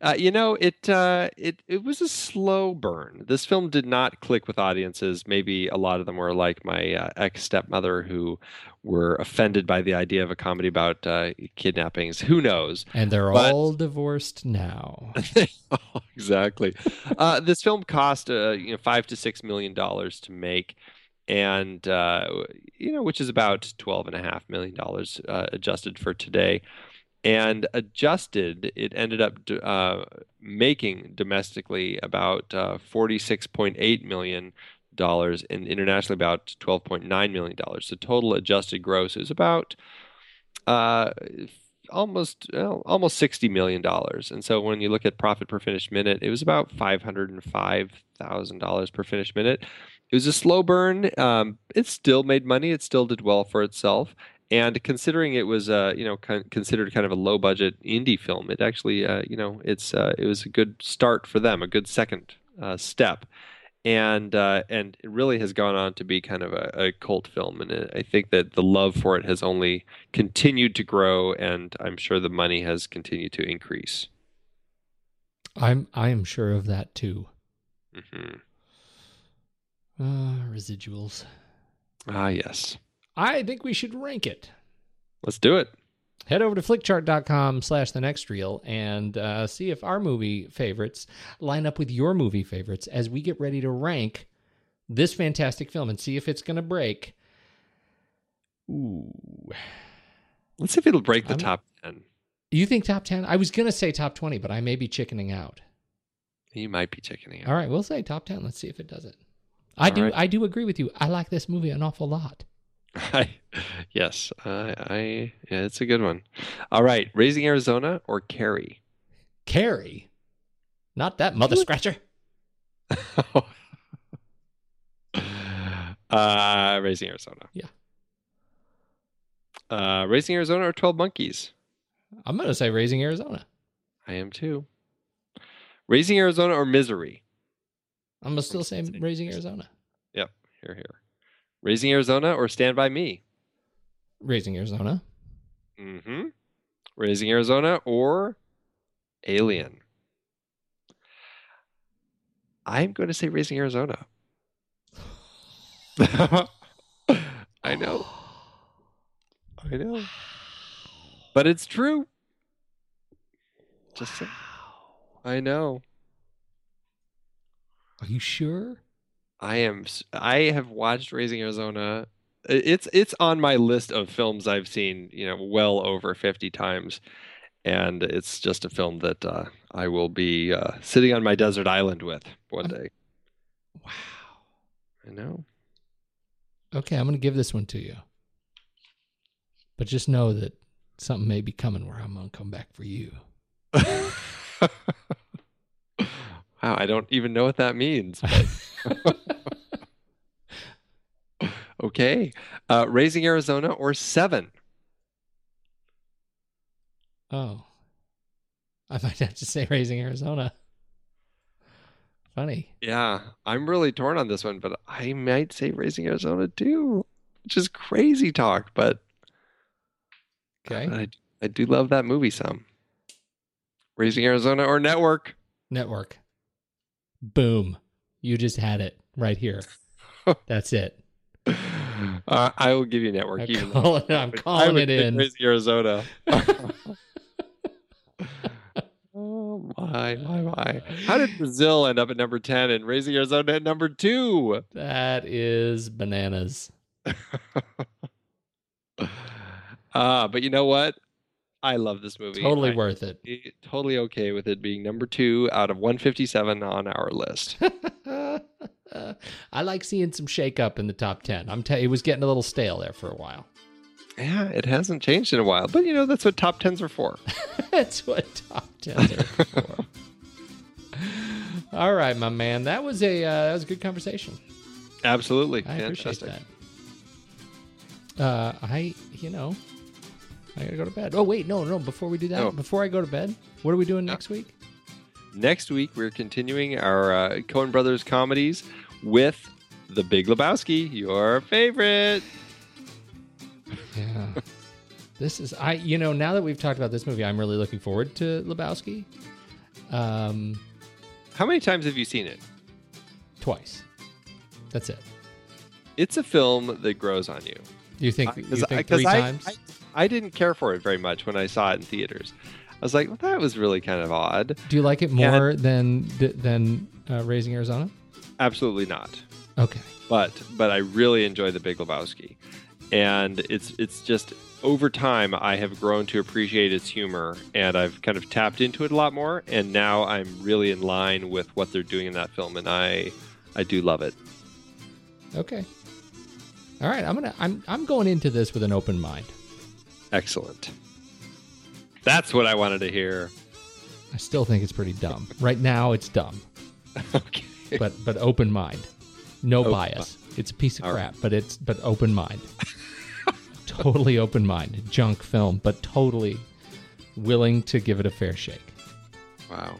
Uh, you know, it uh, it it was a slow burn. This film did not click with audiences. Maybe a lot of them were like my uh, ex stepmother, who were offended by the idea of a comedy about uh, kidnappings. Who knows? And they're but... all divorced now. exactly. Uh, this film cost uh, you know five to six million dollars to make and uh, you know, which is about twelve and a half million dollars uh, adjusted for today and adjusted, it ended up uh, making domestically about uh, $46.8 million and internationally about $12.9 million. So total adjusted gross is about uh, almost well, almost sixty million dollars. And so when you look at profit per finished minute, it was about five hundred and five thousand dollars per finished minute. It was a slow burn. Um, it still made money. It still did well for itself. And considering it was, uh, you know, considered kind of a low budget indie film, it actually, uh, you know, it's uh, it was a good start for them, a good second uh, step, and uh, and it really has gone on to be kind of a, a cult film, and it, I think that the love for it has only continued to grow, and I'm sure the money has continued to increase. I'm I am sure of that too. Mm-hmm. Uh, residuals. Ah, yes. I think we should rank it. Let's do it. Head over to flickchart.com slash the next reel and uh, see if our movie favorites line up with your movie favorites as we get ready to rank this fantastic film and see if it's going to break. Ooh. Let's see if it'll break the I'm- top ten. You think top 10? I was going to say top 20, but I may be chickening out. You might be chickening out. All right, we'll say top 10. Let's see if it does it. I All do right. I do agree with you. I like this movie an awful lot. I, yes, I, I, yeah, it's a good one. All right, Raising Arizona or Carrie? Carrie. Not that mother scratcher. uh, Raising Arizona. Yeah. Uh, Raising Arizona or Twelve Monkeys? I'm going to say Raising Arizona. I am too. Raising Arizona or Misery? I'm to still say Raising Arizona. Yep, here, here. Raising Arizona or Stand by Me? Raising Arizona. Mm-hmm. Raising Arizona or Alien? I'm going to say Raising Arizona. I know. I know. But it's true. Just I know. Are you sure? I am. I have watched Raising Arizona. It's it's on my list of films I've seen. You know, well over fifty times, and it's just a film that uh, I will be uh, sitting on my desert island with one day. Wow. I know. Okay, I'm going to give this one to you. But just know that something may be coming where I'm going to come back for you. wow, I don't even know what that means. Okay, uh, Raising Arizona or Seven? Oh. I might have to say Raising Arizona. Funny. Yeah, I'm really torn on this one, but I might say Raising Arizona too, which is crazy talk, but Okay. I, I do love that movie some. Raising Arizona or Network? Network. Boom. You just had it right here. That's it. Uh, I will give you Network. I'm even though calling, I'm calling it in. Raising Arizona. oh my, my, my! How did Brazil end up at number ten and Raising Arizona at number two? That is bananas. Ah, but you know what? I love this movie. Totally I- worth it. totally okay with it being number two out of 157 on our list. I like seeing some shake up in the top 10. I'm t- it was getting a little stale there for a while. yeah, it hasn't changed in a while, but you know that's what top tens are for. That's what top 10s are for. All right, my man. That was a uh, that was a good conversation. Absolutely, I appreciate fantastic. that. Uh, I, you know, I gotta go to bed. Oh wait, no, no. Before we do that, Oh. before I go to bed, what are we doing next week? Next week we're continuing our uh, Coen Brothers comedies with The Big Lebowski, your favorite. Yeah. this is I. You know, now that we've talked about this movie, I'm really looking forward to Lebowski. Um, How many times have you seen it? twice. That's it. It's a film that grows on you. You think? I- you 'cause I- three I- times? I, didn't care for it very much when I saw it in theaters. I was like, well, that was really kind of odd. Do you like it more than than uh, Raising Arizona? Absolutely not. Okay. but but I really enjoy the Big Lebowski, and it's it's just over time I have grown to appreciate its humor, and I've kind of tapped into it a lot more, and now I'm really in line with what they're doing in that film, and I I do love it. Okay. All right. I'm gonna. I'm. I'm going into this with an open mind. Excellent. That's what I wanted to hear. I still think it's pretty dumb. Right now, it's dumb, okay. but but open mind, no Open bias. It's a piece of All crap, but it's but open mind. totally open mind. Junk film, but totally willing to give it a fair shake. Wow.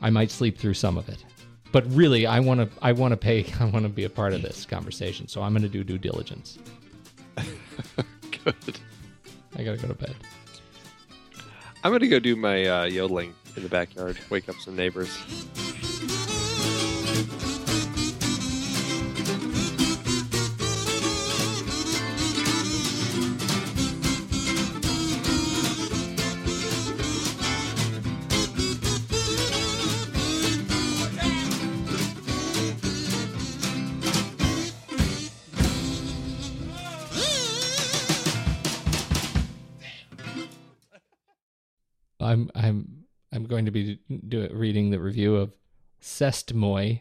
I might sleep through some of it, but really, I want to. I want to pay. I want to be a part of this conversation. So I'm going to do due diligence. Good. I gotta go to bed. I'm gonna go do my uh, yodeling in the backyard. Wake up some neighbors. I'm I'm I'm going to be do, reading the review of Sestmoy,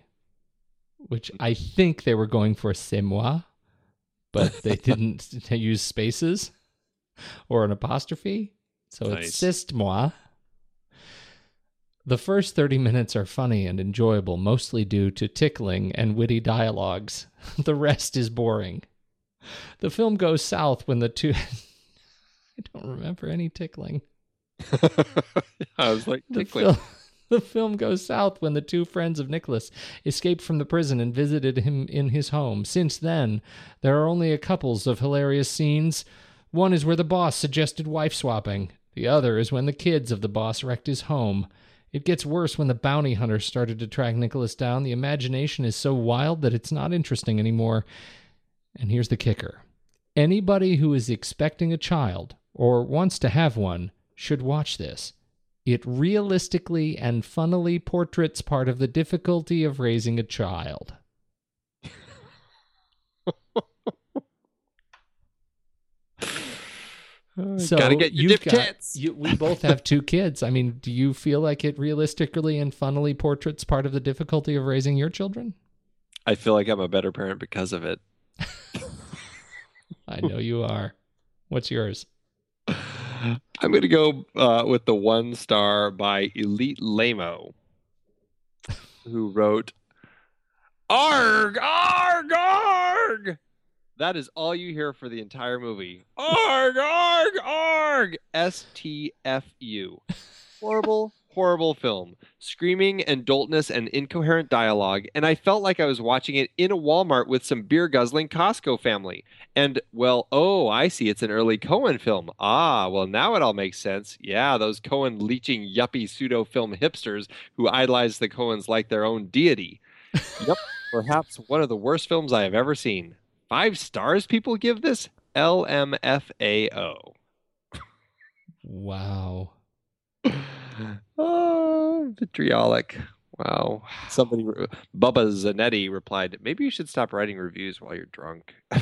which I think they were going for c'est moi, but they didn't use spaces or an apostrophe, so Nice. it's Sistmois. The first 30 minutes are funny and enjoyable, mostly due to tickling and witty dialogues. The rest is boring. The film goes south when the two. I don't remember any tickling. I was like, The, tickling. fil- the film goes south when the two friends of Nicholas escaped from the prison and visited him in his home. Since then, there are only a couples of hilarious scenes. One is where the boss suggested wife swapping. The other is when the kids of the boss wrecked his home. It gets worse when the bounty hunter started to track Nicholas down. The imagination is so wild that it's not interesting anymore. And here's the kicker anybody who is expecting a child or wants to have one should watch this. It realistically and funnily portraits part of the difficulty of raising a child. So Gotta get your you've dip got- tits. You, we both have two kids. I mean, do you feel like it realistically and funnily portraits part of the difficulty of raising your children? I feel like I'm a better parent because of it. I know you are. What's yours? I'm going to go uh, with the one star by Elite Lamo, who wrote, Arg, arg, arg. That is all you hear for the entire movie. Arg, arg, arg. STFU. Horrible, horrible film. Screaming and doltness and incoherent dialogue. And I felt like I was watching it in a Walmart with some beer guzzling Costco family. And, well, oh, I see. It's an early Coen film. Ah, well, now it all makes sense. Yeah, those Coen leeching yuppie pseudo film hipsters who idolize the Coens like their own deity. yep, perhaps one of the worst films I have ever seen. Five stars people give this? LMFAO. Wow. Oh, vitriolic. Wow. Somebody, Bubba Zanetti replied, maybe you should stop writing reviews while you're drunk.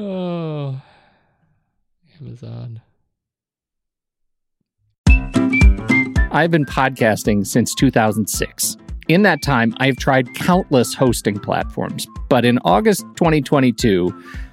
Oh, Amazon. I've been podcasting since 2006. In that time, I've tried countless hosting platforms, but in August 2022,